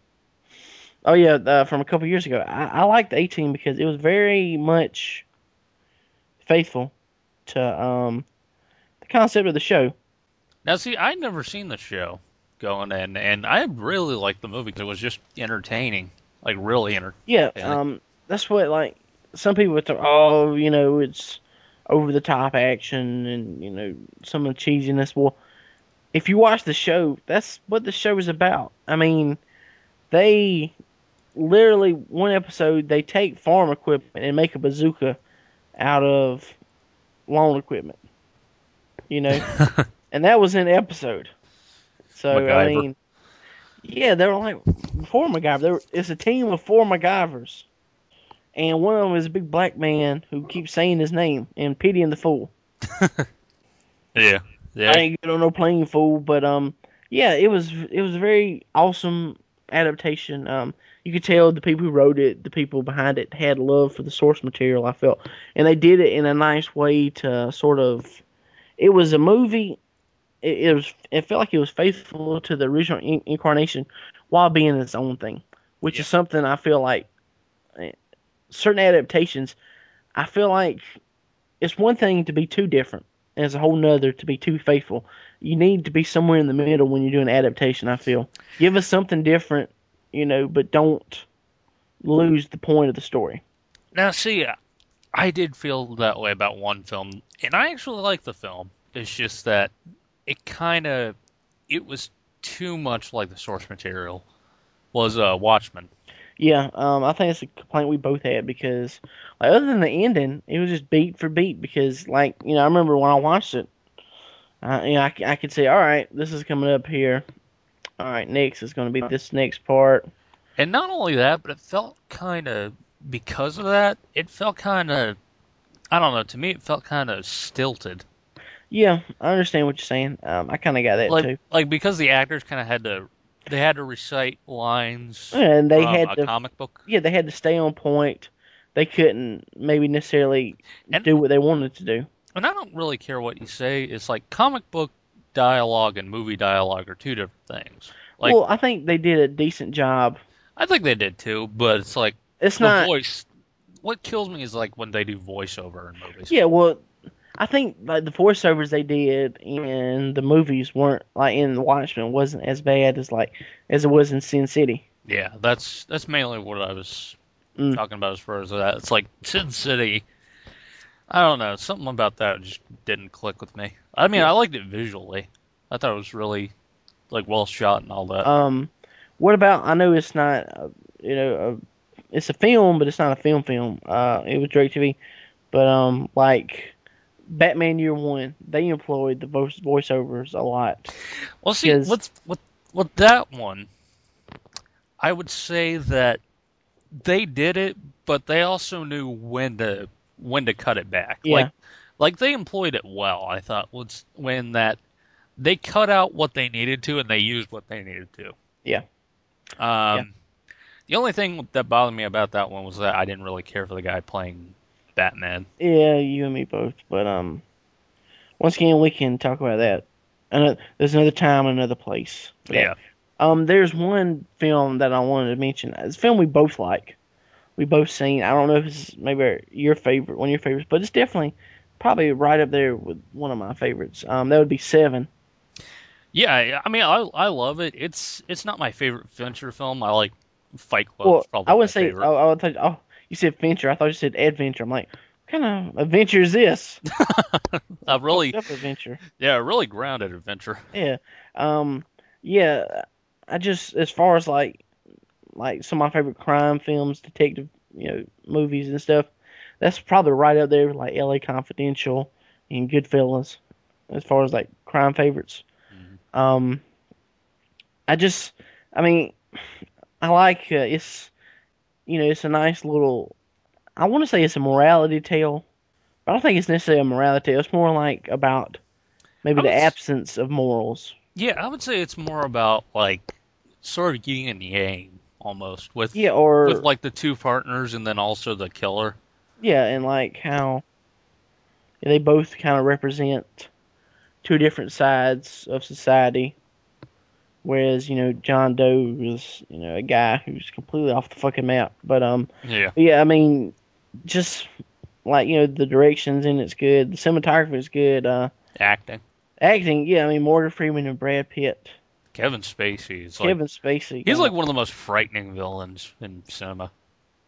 Speaker 3: Oh yeah, uh, from a couple years ago. I, I liked the A Team because it was very much faithful to um, the concept of the show.
Speaker 2: Now, see, I'd never seen the show going in, and I really liked the movie because it was just entertaining, like really entertaining.
Speaker 3: Yeah, um, that's what like some people would talk. Oh, you know, it's over the top action and you know some of the cheesiness. Well, if you watch the show, that's what the show is about. I mean, they literally one episode they take farm equipment and make a bazooka out of lawn equipment. You know, [laughs] and that was the episode. So I mean, yeah, they were like four MacGyver. They were, it's a team of four MacGyvers, and one of them is a big black man who keeps saying his name and pitying the fool. [laughs]
Speaker 2: Yeah, yeah.
Speaker 3: I ain't good on no playing fool, but um, yeah, it was it was a very awesome adaptation. Um, you could tell the people who wrote it, the people behind it, had love for the source material. I felt, and they did it in a nice way to sort of. It was a movie. It, it was. It felt like it was faithful to the original in- incarnation, while being its own thing, which
Speaker 2: Yeah.
Speaker 3: is something I feel like. eh, Certain adaptations, I feel like it's one thing to be too different, and it's a whole nother to be too faithful. You need to be somewhere in the middle when you're doing adaptation. I feel give us something different, you know, but don't lose the point of the story.
Speaker 2: Now, see, I did feel that way about one film, and I actually like the film. It's just that it kind of it was too much like the source material was uh, Watchmen.
Speaker 3: Yeah, um, I think it's a complaint we both had because, like, other than the ending, it was just beat for beat. Because, like, you know, I remember when I watched it, uh, you know, I could say, all right, this is coming up here. All right, next is going to be this next part.
Speaker 2: And not only that, but it felt kind of because of that, it felt kind of I don't know. To me, it felt kind of stilted.
Speaker 3: Yeah, I understand what you're saying. Um, I kind of got that
Speaker 2: Like
Speaker 3: too.
Speaker 2: like because the actors kind of had to they had to recite lines
Speaker 3: And they
Speaker 2: from
Speaker 3: had
Speaker 2: a
Speaker 3: to,
Speaker 2: comic book.
Speaker 3: yeah, they had to stay on point. They couldn't maybe necessarily
Speaker 2: And-
Speaker 3: do what they wanted to do.
Speaker 2: And I don't really care what you say. It's like comic book dialogue and movie dialogue are two different things. Like
Speaker 3: well, I think they did a decent job.
Speaker 2: I think they did too, but it's like
Speaker 3: It's
Speaker 2: the
Speaker 3: not.
Speaker 2: voice. What kills me is like when they do voiceover in movies.
Speaker 3: Yeah, well, I think like the voiceovers they did in the movies weren't like in the Watchmen wasn't as bad as like as it was in Sin City.
Speaker 2: Yeah, that's that's mainly what I was
Speaker 3: Mm.
Speaker 2: talking about as far as that. It's like Sin City. I don't know, something about that just didn't click with me. I mean, I liked it visually. I thought it was really like well shot and all that.
Speaker 3: Um, what about? I know it's not, uh, you know, uh, it's a film, but it's not a film film. Uh, it was Direct TV, but um, like Batman Year One, they employed the voice voiceovers a lot.
Speaker 2: well, see, what's with with that one, I would say that they did it, but they also knew when to when to cut it back.
Speaker 3: Yeah.
Speaker 2: Like like they employed it well. I thought was when that they cut out what they needed to and they used what they needed to.
Speaker 3: Yeah.
Speaker 2: Um, the only thing that bothered me about that one was that I didn't really care for the guy playing Batman.
Speaker 3: Yeah, you and me both. But um, once again, we can talk about that. And there's another time, and another place.
Speaker 2: Yeah.
Speaker 3: Um, there's one film that I wanted to mention. It's a film we both like. We both seen. I don't know if it's maybe your favorite, one of your favorites, but it's definitely probably right up there with one of my favorites. Um, that would be Seven.
Speaker 2: Yeah, I- I mean, I I love it. It's it's not my favorite Fincher film. I like Fight Club.
Speaker 3: well,
Speaker 2: probably
Speaker 3: I would say.
Speaker 2: favorite.
Speaker 3: Oh, I would think. Oh, you said venture. I thought you said Adventure. I'm like, what kind of adventure is this? [laughs]
Speaker 2: a really
Speaker 3: adventure.
Speaker 2: yeah, a really grounded adventure.
Speaker 3: Yeah. Um yeah, I just as far as like like some of my favorite crime films, detective, you know, movies and stuff, that's probably right up there with like LA Confidential and Goodfellas as far as like crime favorites. Um I just I mean [sighs] I like uh, it's you know, it's a nice little I want to say it's a morality tale, but I don't think it's necessarily a morality tale. It's more like about maybe the absence of morals.
Speaker 2: Yeah, I would say it's more about like sort of yin and yang almost with
Speaker 3: Yeah, or
Speaker 2: with like the two partners and then also the killer.
Speaker 3: yeah, and like how they both kind of represent two different sides of society. Whereas you know John Doe is you know a guy who's completely off the fucking map. But um,
Speaker 2: Yeah.
Speaker 3: yeah, I mean, just like you know the directions in it's good, the cinematography is good. Uh,
Speaker 2: Acting.
Speaker 3: acting, yeah, I mean Morgan Freeman and Brad Pitt,
Speaker 2: Kevin Spacey is like
Speaker 3: Kevin Spacey.
Speaker 2: he's like one of the most frightening villains in cinema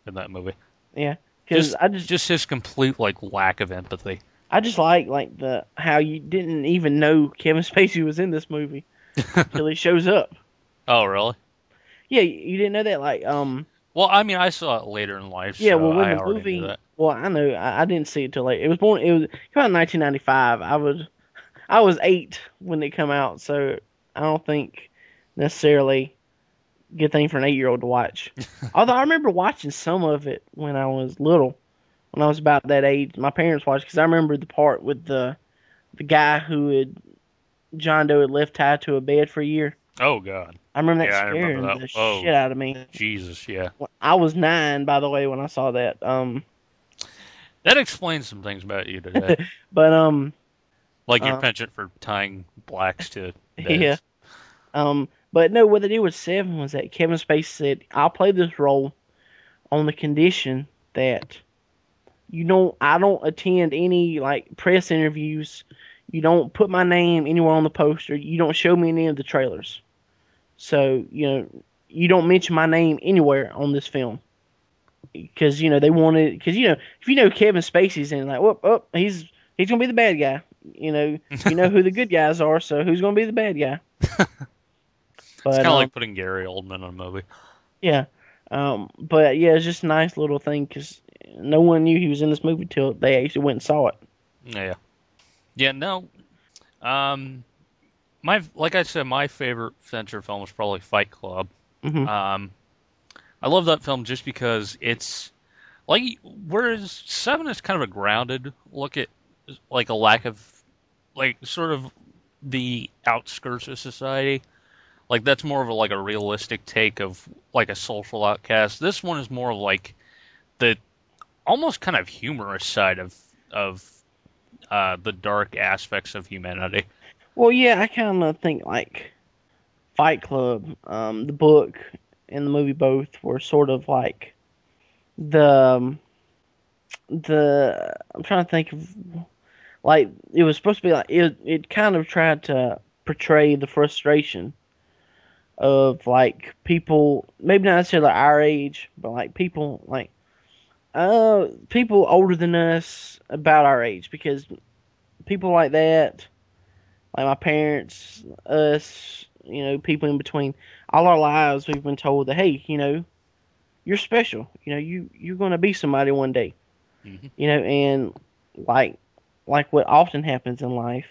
Speaker 2: in that movie.
Speaker 3: yeah, because
Speaker 2: Just
Speaker 3: I just
Speaker 2: just his complete like lack of empathy.
Speaker 3: I just like like the how you didn't even know Kevin [laughs] Spacey was in this movie [laughs] until he shows up.
Speaker 2: Oh, really?
Speaker 3: Yeah, you didn't know that. Like, um,
Speaker 2: Well, I mean, I saw it later in life.
Speaker 3: yeah.
Speaker 2: so
Speaker 3: Well, when
Speaker 2: I
Speaker 3: the movie, well, I know I, I didn't see it till late. It was born. It was came out in 1995. I was I was eight when it come out, so I don't think necessarily good thing for an eight year old to watch. [laughs] Although I remember watching some of it when I was little, when I was about that age. My parents watched because I remember the part with the the guy who had John Doe had left tied to a bed for a year.
Speaker 2: Oh God,
Speaker 3: I remember that
Speaker 2: Yeah,
Speaker 3: scaring
Speaker 2: remember that.
Speaker 3: the
Speaker 2: Oh.
Speaker 3: shit out of me.
Speaker 2: Jesus, yeah.
Speaker 3: I was nine, by the way, when I saw that. Um,
Speaker 2: That explains some things about you today, [laughs]
Speaker 3: but um,
Speaker 2: like your
Speaker 3: Uh,
Speaker 2: penchant for tying blacks to [laughs] beds.
Speaker 3: Yeah. Um, but no, what they did with Seven was that Kevin Spacey said, "I'll play this role on the condition that you don't, I don't attend any like press interviews. You don't put my name anywhere on the poster. You don't show me any of the trailers. So you know, you don't mention my name anywhere on this film." Because you know they wanted, because you know if you know Kevin Spacey's in, like, whoop, whoop, he's he's gonna be the bad guy. You know, [laughs] you know who the good guys are, so who's gonna be the bad guy? [laughs] But
Speaker 2: It's kind of
Speaker 3: um,
Speaker 2: like putting Gary Oldman on a movie.
Speaker 3: yeah, um, but yeah, it's just a nice little thing because no one knew he was in this movie till they actually went and saw it.
Speaker 2: Yeah. Yeah, no. Um my like I said, my favorite Fincher film is probably Fight Club.
Speaker 3: hmm
Speaker 2: Um I love that film just because it's like whereas Seven is kind of a grounded look at like a lack of like sort of the outskirts of society. Like that's more of a like a realistic take of like a social outcast. This one is more of like the almost kind of humorous side of of uh, the dark aspects of humanity.
Speaker 3: Well, yeah, I kind of think like Fight Club, um, the book and the movie both were sort of like the um, the I'm trying to think of like it was supposed to be like it it kind of tried to portray the frustration of like people maybe not necessarily our age but like people like uh people older than us about our age because people like that like my parents us you know people in between all our lives we've been told that hey you know you're special. You know you you're going to be somebody one day.
Speaker 2: Mhm.
Speaker 3: you know and like like what often happens in life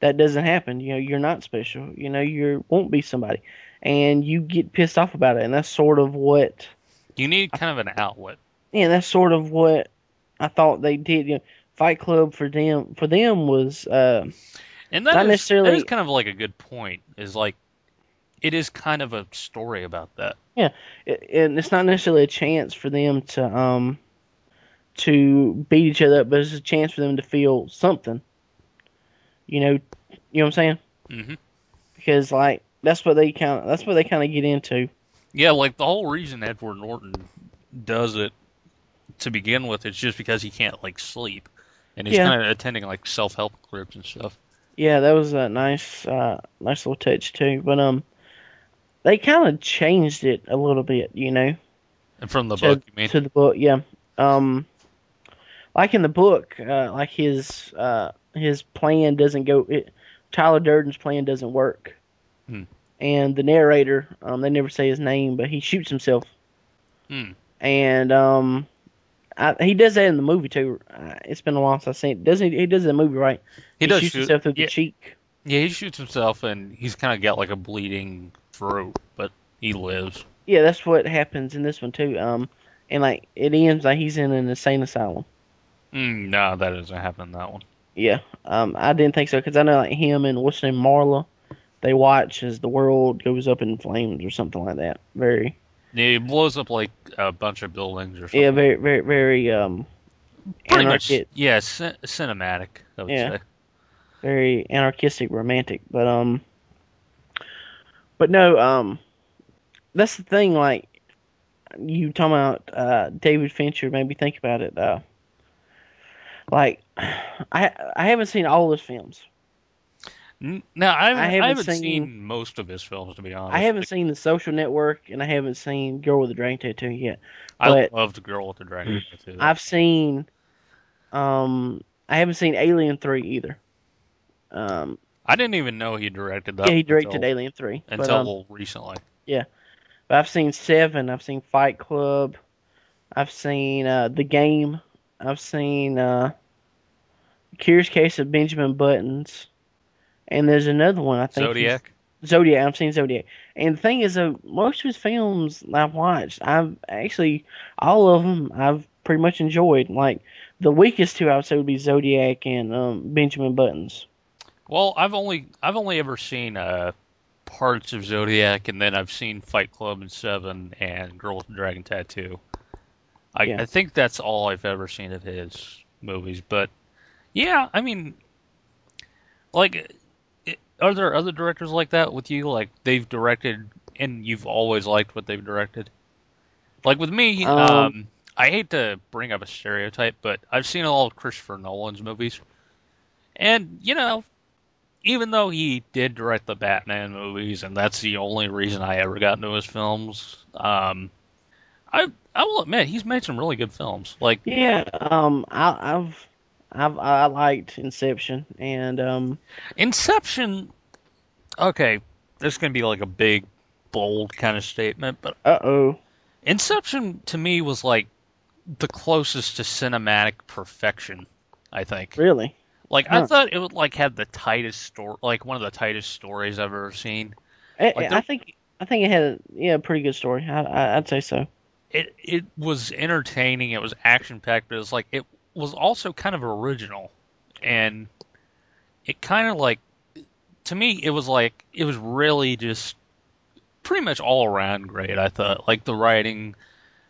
Speaker 3: that doesn't happen. You know you're not special. You know you won't be somebody. And you get pissed off about it and that's sort of what
Speaker 2: You need kind of an outlet.
Speaker 3: Yeah that's sort of what i thought they did you know fight club for them for them was uh
Speaker 2: And that
Speaker 3: Not
Speaker 2: is-
Speaker 3: necessarily-
Speaker 2: that is kind of like a good point. Is like it is kind of a story about that.
Speaker 3: it- and it's not necessarily a chance for them to um to beat each other up, but it's a chance for them to feel something. You know, you know what I'm saying?
Speaker 2: hmm
Speaker 3: Because like that's what they kind of that's what they kind of get into.
Speaker 2: Yeah, like the whole reason Edward Norton does it to begin with It's just because he can't like sleep, and he's
Speaker 3: Yeah.
Speaker 2: kind of attending like self help groups and stuff.
Speaker 3: Yeah, that was a nice uh nice little touch too. But um, they kind of changed it a little bit, you know.
Speaker 2: And from the
Speaker 3: to,
Speaker 2: book, you mean?
Speaker 3: to the book, yeah. Um, like in the book, uh, like his uh, his plan doesn't go. It, Tyler Durden's plan doesn't work,
Speaker 2: Hmm.
Speaker 3: and the narrator, um, they never say his name, but he shoots himself,
Speaker 2: Hmm.
Speaker 3: and um, I, he does that in the movie too. Uh, it's been a while since I've seen it. Doesn't he? He does it in the movie, right?
Speaker 2: He does
Speaker 3: shoots
Speaker 2: shoot.
Speaker 3: himself through
Speaker 2: yeah,
Speaker 3: the cheek.
Speaker 2: yeah, he shoots himself, and he's kind of got like a bleeding throat, but he lives.
Speaker 3: Yeah, that's what happens in this one too. Um, and like it ends like he's in an insane asylum.
Speaker 2: Mm, no, that doesn't happen in that one.
Speaker 3: Yeah, um, I didn't think so because I know like him and what's name Marla, they watch as the world goes up in flames or something like that. Very,
Speaker 2: Yeah, he blows up like a bunch of buildings or something.
Speaker 3: yeah, very, very, very um,
Speaker 2: Pretty much.
Speaker 3: anarchic,
Speaker 2: Yeah, cin- cinematic. I would
Speaker 3: Yeah.
Speaker 2: say.
Speaker 3: very anarchistic, romantic. But um, but no, um, that's the thing. Like you talking about uh, David Fincher made me think about it. Uh, like [sighs] I I haven't seen all his films.
Speaker 2: N- No, I haven't, I
Speaker 3: haven't
Speaker 2: haven't,
Speaker 3: seen-
Speaker 2: seen, most of his films to be honest.
Speaker 3: I haven't seen The Social Network, and I haven't seen Girl with a Dragon Tattoo yet.
Speaker 2: I
Speaker 3: love
Speaker 2: The Girl with the Dragon Tattoo.
Speaker 3: I've seen, um, I haven't seen Alien Three either. Um,
Speaker 2: I didn't even know he directed that.
Speaker 3: yeah, he directed
Speaker 2: until,
Speaker 3: Alien Three, but,
Speaker 2: until
Speaker 3: um,
Speaker 2: recently.
Speaker 3: Yeah, but I've seen Seven. I've seen Fight Club. I've seen uh, The Game. I've seen uh, Curious Case of Benjamin Buttons, and there's another one I think.
Speaker 2: Zodiac.
Speaker 3: Zodiac. I've seen Zodiac. And the thing is, though, most of his films I've watched, I've actually all of them I've pretty much enjoyed. Like the weakest two I would say would be Zodiac and um, Benjamin Buttons.
Speaker 2: Well, I've only I've only ever seen uh, parts of Zodiac, and then I've seen Fight Club and Seven and Girl with the Dragon Tattoo. I,
Speaker 3: Yeah.
Speaker 2: I think that's all I've ever seen of his movies. But yeah, I mean, like, are there other directors like that with you? Like they've directed and you've always liked what they've directed? Like with me, um,
Speaker 3: Um,
Speaker 2: I hate to bring up a stereotype, but I've seen all of Christopher Nolan's movies, and you know, even though he did direct the Batman movies, and that's the only reason I ever got into his films, um, I I will admit he's made some really good films. Like
Speaker 3: Yeah, um, I, I've, I've, I liked Inception, and um,
Speaker 2: Inception. Okay, this is gonna be like a big, bold kind of statement, but
Speaker 3: uh oh,
Speaker 2: Inception to me was like the closest to cinematic perfection. I think.
Speaker 3: really?
Speaker 2: Like I thought it would like had the tightest story, like one of the tightest stories I've ever seen.
Speaker 3: I,
Speaker 2: Like
Speaker 3: I
Speaker 2: the-
Speaker 3: think, I think it had a yeah, pretty good story. I, I, I'd say so.
Speaker 2: It it was entertaining. It was action packed, but it was like it was also kind of original, and it kind of like to me it was like it was really just pretty much all around great. I thought like the writing,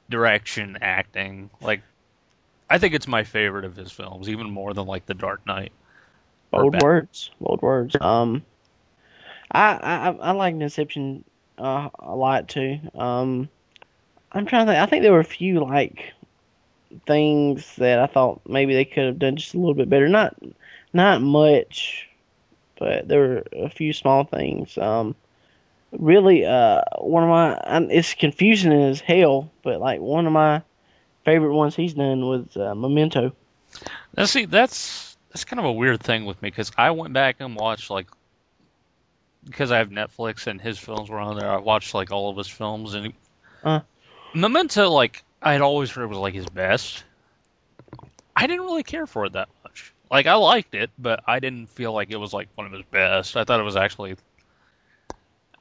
Speaker 2: direction, acting, like. I think it's my favorite of his films, even more than like The Dark Knight.
Speaker 3: Bold
Speaker 2: Bat-
Speaker 3: words, bold words. Um, I, I, I like Inception uh, a lot too. Um, I'm trying to think. I think there were a few like things that I thought maybe they could have done just a little bit better. Not, not much, but there were a few small things. Um, really, uh, one of my and it's confusing as hell, but like one of my favorite ones he's done was uh, Memento.
Speaker 2: Now, see, that's that's kind of a weird thing with me because I went back and watched like because I have Netflix and his films were on there. I watched like all of his films and
Speaker 3: Uh.
Speaker 2: Memento, like I had always heard it was like his best. I didn't really care for it that much. Like I liked it, but I didn't feel like it was like one of his best. I thought it was actually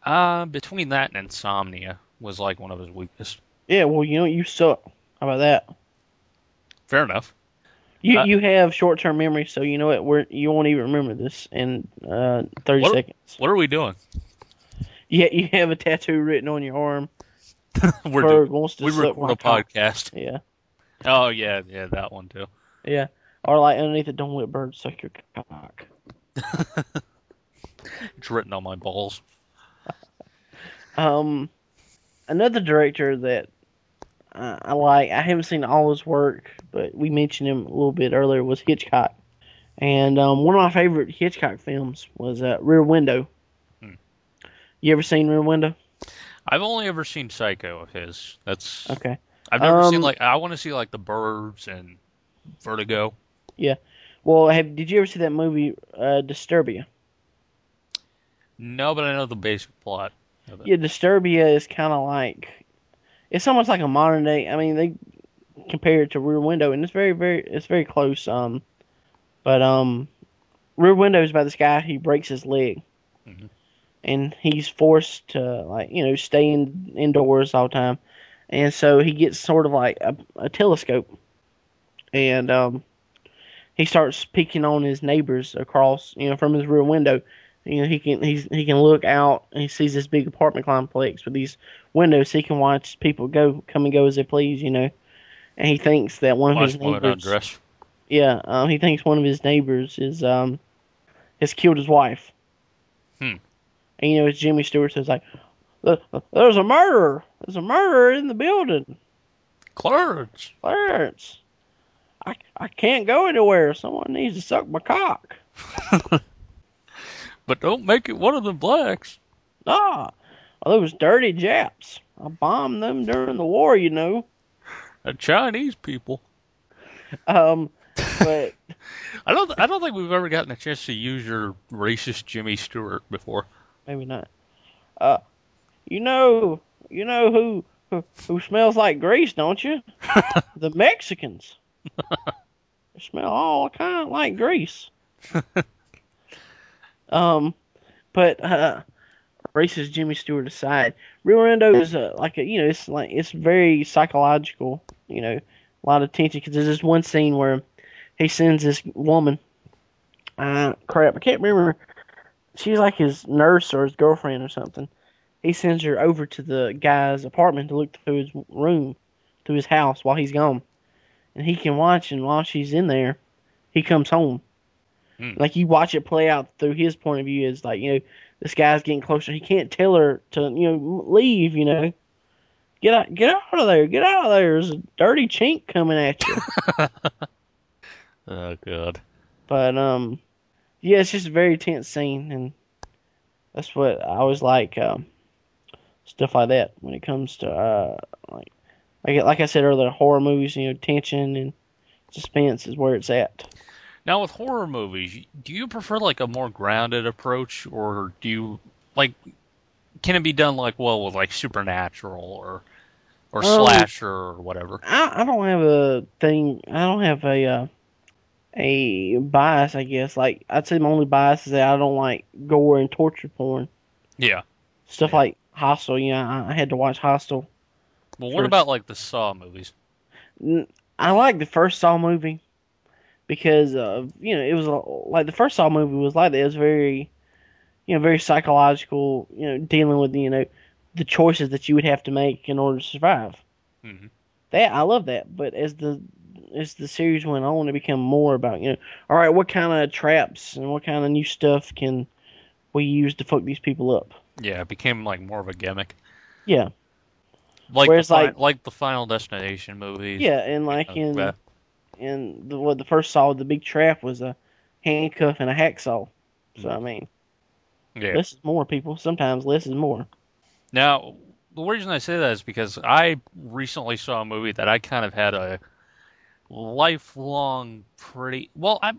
Speaker 2: uh between that and Insomnia was like one of his weakest.
Speaker 3: Yeah, well, you know you suck. How about that?
Speaker 2: Fair enough.
Speaker 3: You
Speaker 2: Uh,
Speaker 3: you have short term memory, so you know what? We're you won't even remember this in uh, thirty
Speaker 2: What-
Speaker 3: seconds.
Speaker 2: What are we doing?
Speaker 3: Yeah, you have a tattoo written on your arm. [laughs]
Speaker 2: We're
Speaker 3: Bird
Speaker 2: doing,
Speaker 3: wants to
Speaker 2: we record a podcast. [laughs]
Speaker 3: Yeah,
Speaker 2: Oh yeah, yeah, that one too.
Speaker 3: yeah. Or like underneath it, don't let birds suck your cock. [laughs]
Speaker 2: It's written on my balls.
Speaker 3: Um, another director that uh, I like. I haven't seen all his work, but we mentioned him a little bit earlier. Was Hitchcock, and um, one of my favorite Hitchcock films was uh, Rear Window.
Speaker 2: Hmm.
Speaker 3: You ever seen Rear Window?
Speaker 2: I've only ever seen Psycho of his. That's
Speaker 3: Okay.
Speaker 2: I've never seen
Speaker 3: Um,
Speaker 2: like I want to see like The Birds and Vertigo. Yeah.
Speaker 3: Well, have did you ever see that movie uh, Disturbia?
Speaker 2: No, but I know the basic plot. Of it.
Speaker 3: Yeah, Disturbia is kind of like it's almost like a modern day. I mean, they compare it to Rear Window, and it's very, very, it's very close. Um, but um, Rear Window is about this guy. He breaks his leg,
Speaker 2: Mhm.
Speaker 3: And he's forced to like you know stay in indoors all the time, and so he gets sort of like a, a telescope, and um, he starts peeking on his neighbors across you know from his rear window. You know, he can he's he can look out and he sees this big apartment complex with these windows. He can watch people go come and go as they please. You know, and he thinks that one of
Speaker 2: Watch
Speaker 3: his neighbors, yeah, um, he thinks one of his neighbors is um has killed his wife.
Speaker 2: Hmm.
Speaker 3: And you know, it's Jimmy Stewart says like, "There's a murderer. There's a murderer in the building,
Speaker 2: Clarence.
Speaker 3: Clarence. I I can't go anywhere. Someone needs to suck my cock." [laughs]
Speaker 2: But don't make it one of the blacks.
Speaker 3: Ah, well, those dirty Japs. I bombed them during the war, you know. [laughs]
Speaker 2: The Chinese people.
Speaker 3: Um, [laughs] but
Speaker 2: I don't. I don't think we've ever gotten a chance to use your racist Jimmy Stewart before.
Speaker 3: Maybe not. Uh, you know, you know who who, who smells like grease, don't you? [laughs] the Mexicans. they smell all kind of like grease. [laughs] um, but uh, racist Jimmy Stewart aside, Rear Window is uh, like a you know it's like it's very psychological. You know, a lot of tension because there's this one scene where he sends this woman. Uh, crap, I can't remember she's like his nurse or his girlfriend or something. He sends her over to the guy's apartment to look through his room, through his house while he's gone, and he can watch. And while she's in there, he comes home.
Speaker 2: Hmm.
Speaker 3: Like you watch it play out through his point of view. Is like you know this guy's getting closer. He can't tell her to you know leave. You know, get out, get out of there, get out of there. There's a dirty chink coming at you. [laughs]
Speaker 2: Oh god.
Speaker 3: But um, yeah, it's just a very tense scene, and that's what I always like um, stuff like that when it comes to uh, like like like I said earlier, horror movies. You know, tension and suspense is where it's at.
Speaker 2: Now with horror movies, do you prefer like a more grounded approach, or do you like? Can it be done like well with like supernatural or or
Speaker 3: Um,
Speaker 2: slasher or whatever?
Speaker 3: I I don't have a thing. I don't have a uh, a bias. I guess like I'd say my only bias is that I don't like gore and torture porn
Speaker 2: Yeah.
Speaker 3: stuff
Speaker 2: Yeah.
Speaker 3: like Hostel. You know, I, I had to watch Hostel.
Speaker 2: Well, what
Speaker 3: First-
Speaker 2: about like the Saw movies?
Speaker 3: I like the first Saw movie because of you know it was a- like the first Saw movie was like that. It was very, you know, very psychological. You know, dealing with you know the choices that you would have to make in order to survive.
Speaker 2: hmm
Speaker 3: That I love that. But as the as the series went on, it became more about you know, all right, what kind of traps and what kind of new stuff can we use to fuck these people up?
Speaker 2: Yeah, it became like more of a gimmick.
Speaker 3: Yeah,
Speaker 2: Like
Speaker 3: Whereas,
Speaker 2: the, fi-
Speaker 3: like-
Speaker 2: like the Final Destination movies.
Speaker 3: yeah, and like
Speaker 2: Uh,
Speaker 3: in
Speaker 2: yeah.
Speaker 3: in the what the first Saw, the big trap was a handcuff and a hacksaw. So I mean.
Speaker 2: Yeah.
Speaker 3: Less is more, people. Sometimes less is more.
Speaker 2: Now, the reason I say that is because I recently saw a movie that I kind of had a lifelong pretty well. I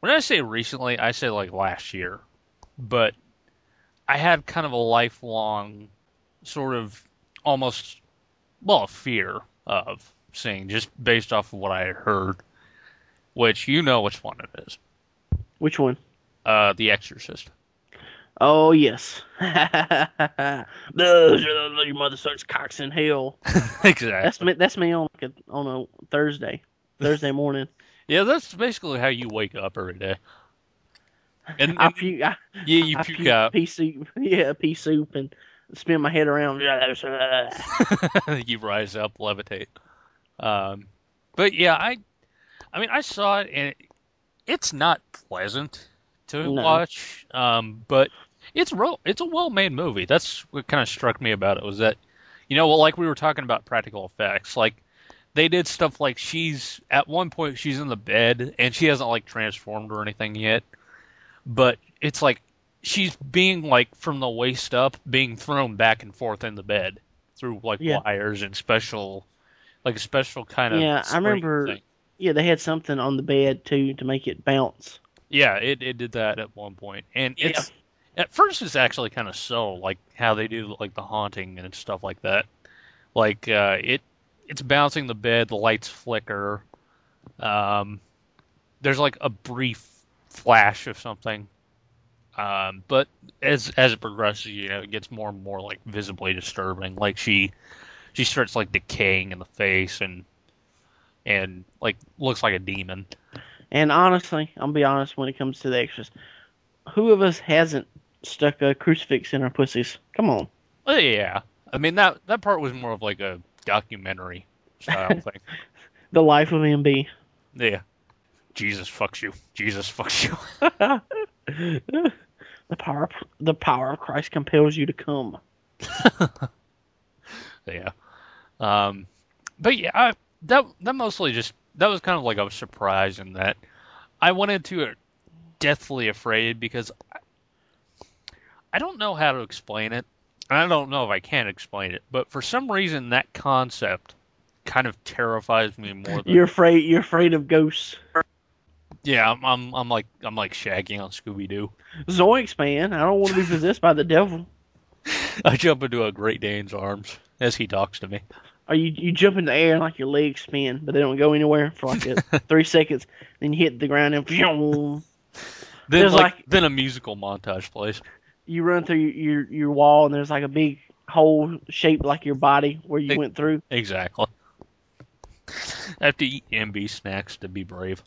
Speaker 2: when I say recently, I say like last year, but I had kind of a lifelong sort of almost well a fear of seeing just based off of what I had heard, which you know which one it is,
Speaker 3: Which one?
Speaker 2: uh, The Exorcist.
Speaker 3: Oh yes. [laughs] Your mother sucks cocks in hell. [laughs]
Speaker 2: exactly.
Speaker 3: That's me. That's me on like a, on a Thursday, Thursday morning. [laughs]
Speaker 2: Yeah, that's basically how you wake up every day. And,
Speaker 3: I
Speaker 2: and
Speaker 3: puke. I,
Speaker 2: yeah, you
Speaker 3: I
Speaker 2: puke
Speaker 3: puke
Speaker 2: out.
Speaker 3: pea soup. Yeah, pea soup, and spin my head around.
Speaker 2: you rise up, levitate. Um, but yeah, I, I mean, I saw it, and it, it's not pleasant to
Speaker 3: No.
Speaker 2: watch. Um, but it's real. It's a well-made movie. That's what kind of struck me about it was that, you know, well, like we were talking about practical effects, like they did stuff like she's at one point she's in the bed and she hasn't like transformed or anything yet, but it's like she's being like from the waist up being thrown back and forth in the bed through like
Speaker 3: Yeah.
Speaker 2: wires and special like a special kind of
Speaker 3: Yeah, I remember-
Speaker 2: thing.
Speaker 3: yeah, they had something on the bed too to make it bounce.
Speaker 2: yeah it, it did that at one point and it's at first it's actually kind of so like how they do like the haunting and stuff like that. Like uh it it's bouncing the bed the lights flicker um there's like a brief flash of something. Um but as as it progresses you know it gets more and more like visibly disturbing. Like she she starts like decaying in the face and and like looks like a demon.
Speaker 3: And honestly, I'll be honest when it comes to the extras. Who of us hasn't stuck a crucifix in our pussies? Come on.
Speaker 2: Oh, yeah, I mean that that part was more of like a documentary style [laughs] thing.
Speaker 3: The life of MB.
Speaker 2: Yeah, Jesus fucks you. Jesus fucks you. [laughs] [laughs]
Speaker 3: the power of, the power of Christ compels you to come.
Speaker 2: yeah, um, but yeah, I, that that mostly just that was kind of like a surprise in that I went into it deathly afraid because I, don't know how to explain it. and I don't know if I can explain it, but for some reason that concept kind of terrifies me more than
Speaker 3: You're afraid. You're afraid of ghosts.
Speaker 2: yeah. I'm, I'm I'm like I'm like Shaggy on Scooby Doo.
Speaker 3: Zoinks, man. I don't want to be possessed by the devil. [laughs]
Speaker 2: I jump into a Great Dane's arms as he talks to me.
Speaker 3: Or you you jump in the air and like your legs spin, but they don't go anywhere for like a, [laughs] three seconds. Then you hit the ground and [laughs]
Speaker 2: Then
Speaker 3: There's
Speaker 2: like,
Speaker 3: like-
Speaker 2: then a musical montage plays.
Speaker 3: You run through your, your wall and there's like a big hole shaped like your body where you went through.
Speaker 2: Exactly. I have to eat MB snacks to be brave.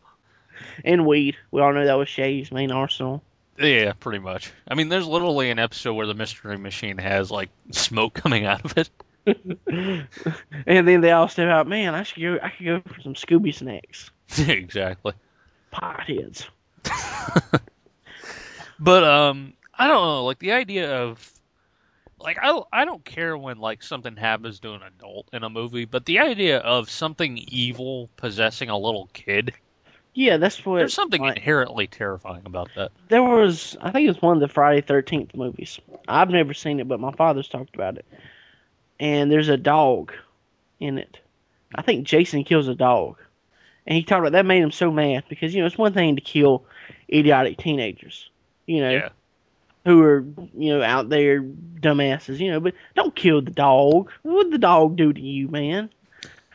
Speaker 3: And weed. We all know that was Shay's main arsenal.
Speaker 2: Yeah, pretty much. I mean, there's literally an episode where the mystery machine has like smoke coming out of it. [laughs]
Speaker 3: and then they all step out. Man, I should go. I could go for some Scooby snacks. [laughs]
Speaker 2: exactly.
Speaker 3: Potheads. [laughs]
Speaker 2: But um, I don't know. Like the idea of like I I don't care when like something happens to an adult in a movie, but the idea of something evil possessing a little kid,
Speaker 3: Yeah, that's what.
Speaker 2: there's something
Speaker 3: like,
Speaker 2: inherently terrifying about that.
Speaker 3: there was. I think it was one of the Friday Thirteenth movies. I've never seen it, but my father's talked about it. And there's a dog in it. I think Jason kills a dog, and he talked about that made him so mad because you know it's one thing to kill idiotic teenagers, you know,
Speaker 2: Yeah.
Speaker 3: Who are you know out there dumbasses, you know, but don't kill the dog. What would the dog do to you, man?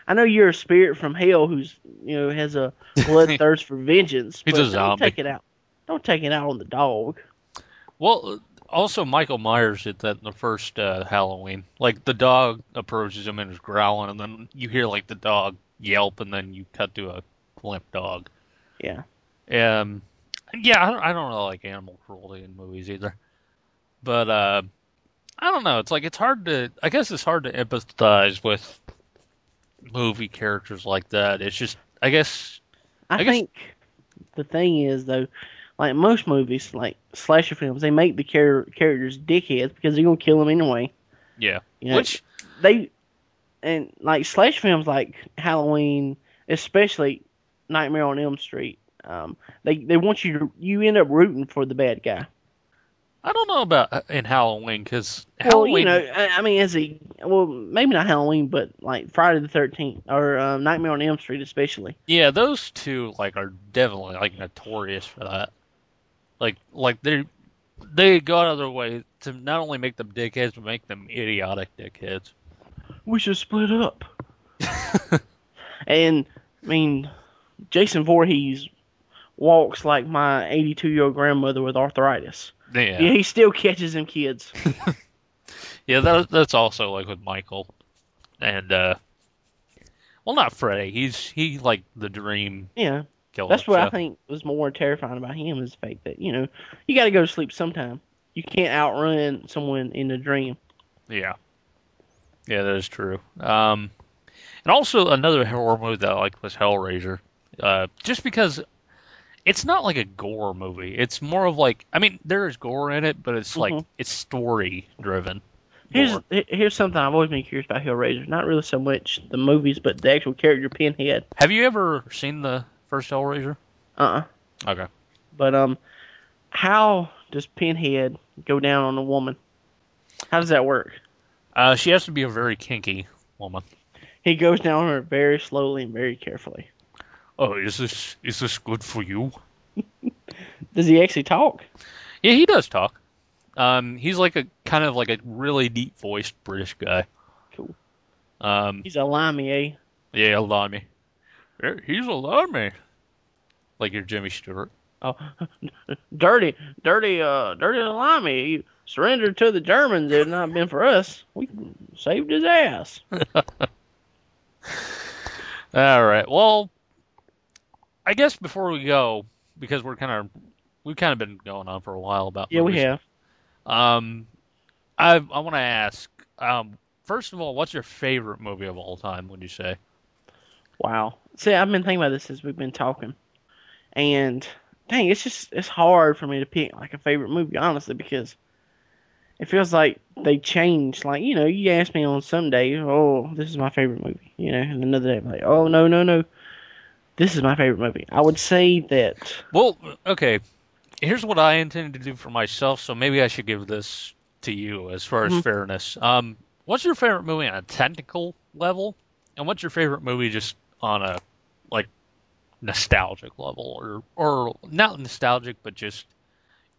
Speaker 3: I know you're a spirit from hell who's you know has a [laughs] bloodthirst for vengeance.
Speaker 2: He's
Speaker 3: but
Speaker 2: a
Speaker 3: don't take it out. Don't take it out on the dog.
Speaker 2: Well, also Michael Myers did that in the first uh, Halloween. Like the dog approaches him and is growling, and then you hear like the dog yelp, and then you cut to a limp dog.
Speaker 3: Yeah.
Speaker 2: Um, yeah, I don't, I don't really like animal cruelty in movies either. But uh, I don't know. It's like it's hard to. I guess it's hard to empathize with movie characters like that. It's just. I guess.
Speaker 3: I,
Speaker 2: I guess-
Speaker 3: think the thing is though, like most movies, like slasher films, they make the char- characters dickheads because they're gonna kill them anyway.
Speaker 2: Yeah.
Speaker 3: You know,
Speaker 2: Which.
Speaker 3: they and like slash films like Halloween, especially Nightmare on Elm Street. Um, they they want you to you end up rooting for the bad guy.
Speaker 2: I don't know about uh, in Halloween because
Speaker 3: Well,
Speaker 2: Halloween.
Speaker 3: you know, I, I mean, as a well, maybe not Halloween, but like Friday the Thirteenth or um, Nightmare on Elm Street, especially.
Speaker 2: Yeah, those two like are definitely like notorious for that. Like like they they go out of their way to not only make them dickheads but make them idiotic dickheads.
Speaker 3: We should split up. [laughs] and I mean, Jason Voorhees walks like my 82 year old grandmother with arthritis.
Speaker 2: Yeah.
Speaker 3: Yeah, he still catches them kids. [laughs]
Speaker 2: Yeah, that, that's also like with Michael, and uh, well, not Freddy. He's he like the dream
Speaker 3: Yeah,
Speaker 2: killer.
Speaker 3: that's what I think was more terrifying about him is the fact that you know you got to go to sleep sometime. You can't outrun someone in a dream.
Speaker 2: Yeah, yeah, that is true. Um, and also another horror movie that I like was Hellraiser, uh, just because it's not like a gore movie. It's more of like I mean there is gore in it, but it's like
Speaker 3: Mhm.
Speaker 2: it's story driven.
Speaker 3: Here's here's something I've always been curious about Hellraiser. Not really so much the movies, but the actual character Pinhead.
Speaker 2: Have you ever seen the first Hellraiser?
Speaker 3: Uh. uh
Speaker 2: Okay.
Speaker 3: But um, how does Pinhead go down on a woman? How does that work?
Speaker 2: Uh, she has to be a very kinky woman.
Speaker 3: He goes down on her very slowly and very carefully.
Speaker 2: Oh, is this is this good for you? [laughs]
Speaker 3: Does he actually talk?
Speaker 2: Yeah, he does talk. Um, he's like a kind of like a really deep voiced British guy.
Speaker 3: Cool.
Speaker 2: Um,
Speaker 3: He's a limey, eh?
Speaker 2: yeah, a me. Yeah, he's a me. Like your Jimmy Stewart.
Speaker 3: Oh, [laughs] dirty, dirty, uh, dirty limey. You surrendered to the Germans. If it had not been for us, we saved his ass. [laughs]
Speaker 2: All right. Well, I guess before we go, because we're kind of we've kind of been going on for a while about
Speaker 3: Yeah, we have.
Speaker 2: Um, I I want to ask. Um, first of all, what's your favorite movie of all time? Would you say?
Speaker 3: Wow. See, I've been thinking about this since we've been talking, and dang, it's just it's hard for me to pick like a favorite movie, honestly, because it feels like they change. Like you know, you ask me on some day, oh, this is my favorite movie, you know, and another day, I'm like, oh no, no, no, this is my favorite movie. I would say that
Speaker 2: Well, okay. Here's what I intend to do for myself, so maybe I should give this to you as far as
Speaker 3: Mhm.
Speaker 2: fairness. Um, what's your favorite movie on a technical level, and what's your favorite movie just on a like nostalgic level, or or not nostalgic, but just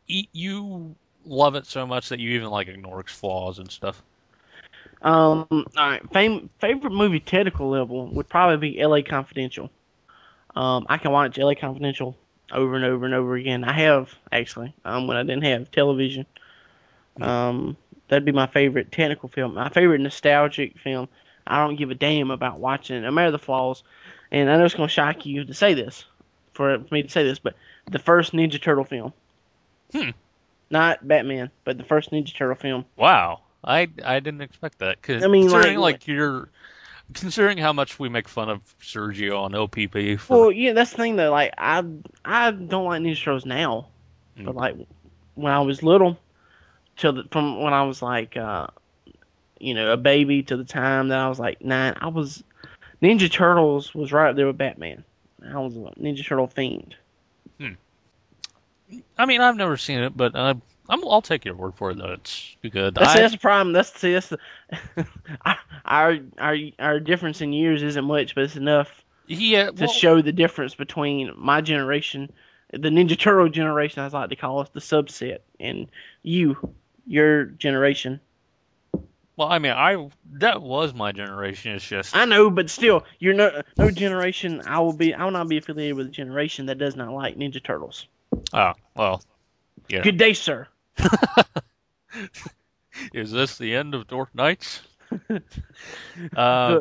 Speaker 2: e- you love it so much that you even like ignore its flaws and stuff.
Speaker 3: Um, all right. Fam- favorite movie technical level would probably be L.A. Confidential. Um, I can watch L.A. Confidential over and over and over again. I have actually. Um, when I didn't have television. Um, that'd be my favorite technical film. My favorite nostalgic film. I don't give a damn about watching No matter the flaws. And I know it's gonna shock you to say this, for, for me to say this, but the first Ninja Turtle film.
Speaker 2: Hmm.
Speaker 3: Not Batman, but the first Ninja Turtle film.
Speaker 2: Wow, I I didn't expect that. Cause
Speaker 3: I mean, like-
Speaker 2: like, you're considering how much we make fun of Sergio on OPP for
Speaker 3: Well, yeah, that's the thing though. Like, I I don't like Ninja shows now, but
Speaker 2: Mm.
Speaker 3: like when I was little, till the, from when I was like, uh, you know, a baby to the time that I was like nine, I was Ninja Turtles was right up there with Batman. I was a Ninja Turtle fiend. Hmm.
Speaker 2: I mean, I've never seen it, but uh, I'm, I'll take your word for it that it's good.
Speaker 3: That's,
Speaker 2: I-
Speaker 3: that's the problem. That's see, that's the, [laughs] our our our difference in years isn't much, but it's enough
Speaker 2: yeah,
Speaker 3: to
Speaker 2: well,
Speaker 3: show the difference between my generation, the Ninja Turtle generation, as I like to call it, the subset, and you, your generation.
Speaker 2: well, I mean, I that was my generation. It's just
Speaker 3: I know, but still, you're no no generation. I will be. I will not be affiliated with a generation that does not like Ninja Turtles.
Speaker 2: oh well. Yeah.
Speaker 3: Good day, sir. [laughs]
Speaker 2: Is this the end of Dork Knights? [laughs] uh,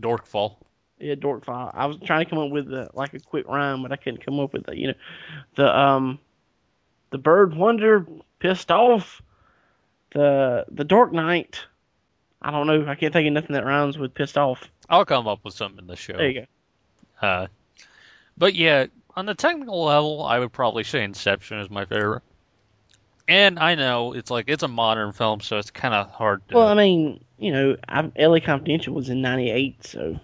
Speaker 2: Dorkfall.
Speaker 3: Yeah, dork file. I was trying to come up with uh like a quick rhyme, but I couldn't come up with it. You know, the um, the bird wonder pissed off. The the Dark Knight. I don't know. I can't think of nothing that rhymes with pissed off.
Speaker 2: I'll come up with something in the show.
Speaker 3: There you go.
Speaker 2: Uh, but yeah, on the technical level, I would probably say Inception is my favorite. And I know it's like it's a modern film, so it's kind of hard to.
Speaker 3: Well, I mean, you know, I, LA Confidential was in '98, so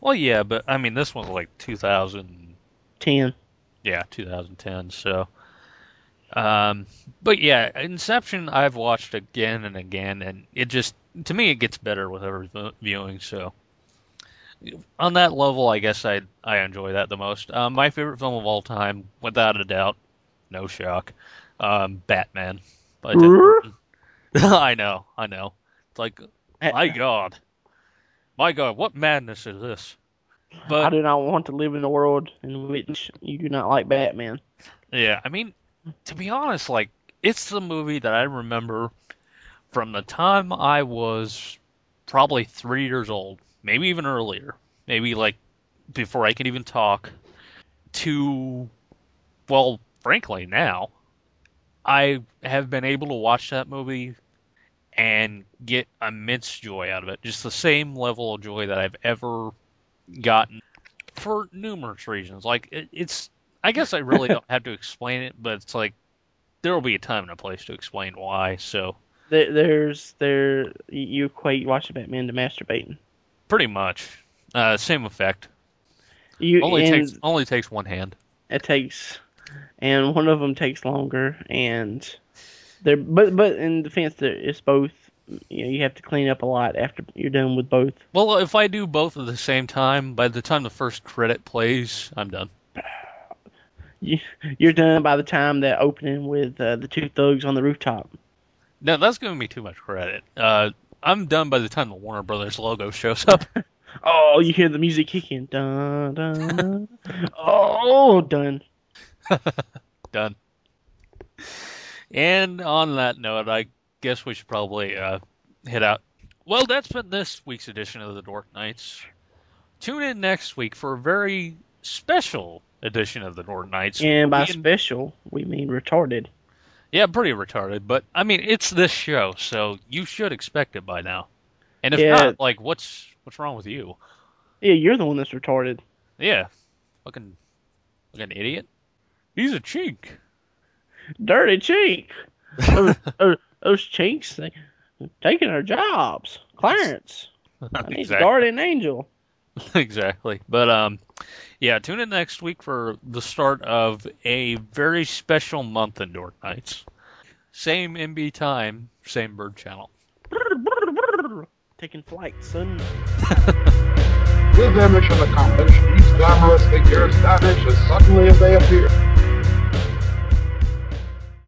Speaker 2: Well, yeah, but I mean, this one's like
Speaker 3: 2010.
Speaker 2: Yeah, 2010. So, um, but yeah, Inception I've watched again and again, and it just to me it gets better with every viewing. So, on that level, I guess I I enjoy that the most. Um, my favorite film of all time, without a doubt, no shock, um, Batman. by Tim Burton. I know, I know. It's like my God, my God, what madness is this?
Speaker 3: I do not want to live in a world in which you do not like Batman.
Speaker 2: Yeah, I mean, to be honest, like it's the movie that I remember from the time I was probably three years old, maybe even earlier, maybe like before I could even talk, to, well, frankly, now. I have been able to watch that movie and get immense joy out of it. Just the same level of joy that I've ever gotten for numerous reasons. Like, it, it's I guess I really [laughs] don't have to explain it, but it's like there will be a time and a place to explain why. So
Speaker 3: There, there's there you equate watching Batman to masturbating.
Speaker 2: pretty much, uh, same effect.
Speaker 3: You
Speaker 2: Only takes only takes one hand.
Speaker 3: it takes, and one of them takes longer, and there. But but in defense, it's both. You know, you have to clean up a lot after you're done with both.
Speaker 2: Well, if I do both at the same time, by the time the first credit plays, I'm done.
Speaker 3: You, you're done by the time that opening with uh, the two thugs on the rooftop.
Speaker 2: No, that's giving me too much credit. Uh, I'm done by the time the Warner Brothers logo shows up. [laughs]
Speaker 3: Oh, you hear the music kicking. Dun, dun, dun. [laughs] oh, done. [laughs]
Speaker 2: done. And on that note, I guess we should probably uh, head out. Well, that's been this week's edition of the Dork Knights. Tune in next week for a very special edition of the Dork Knights.
Speaker 3: And by
Speaker 2: and-
Speaker 3: special, we mean retarded.
Speaker 2: yeah, pretty retarded, but I mean it's this show, so you should expect it by now. And if
Speaker 3: Yeah.
Speaker 2: not, like what's what's wrong with you?
Speaker 3: Yeah, you're the one that's retarded.
Speaker 2: Yeah, fucking, fucking idiot. He's a chink.
Speaker 3: Dirty cheek. [laughs] those, those, those cheeks they, taking our jobs. Clarence, [laughs] I need a guardian angel. [laughs]
Speaker 2: exactly. But um, yeah, tune in next week for the start of a very special month in Dork Knights. Same MB time, same bird channel.
Speaker 3: Taking flight, son.
Speaker 4: With their mission accomplished, these glamorous figures vanish as suddenly as they appear.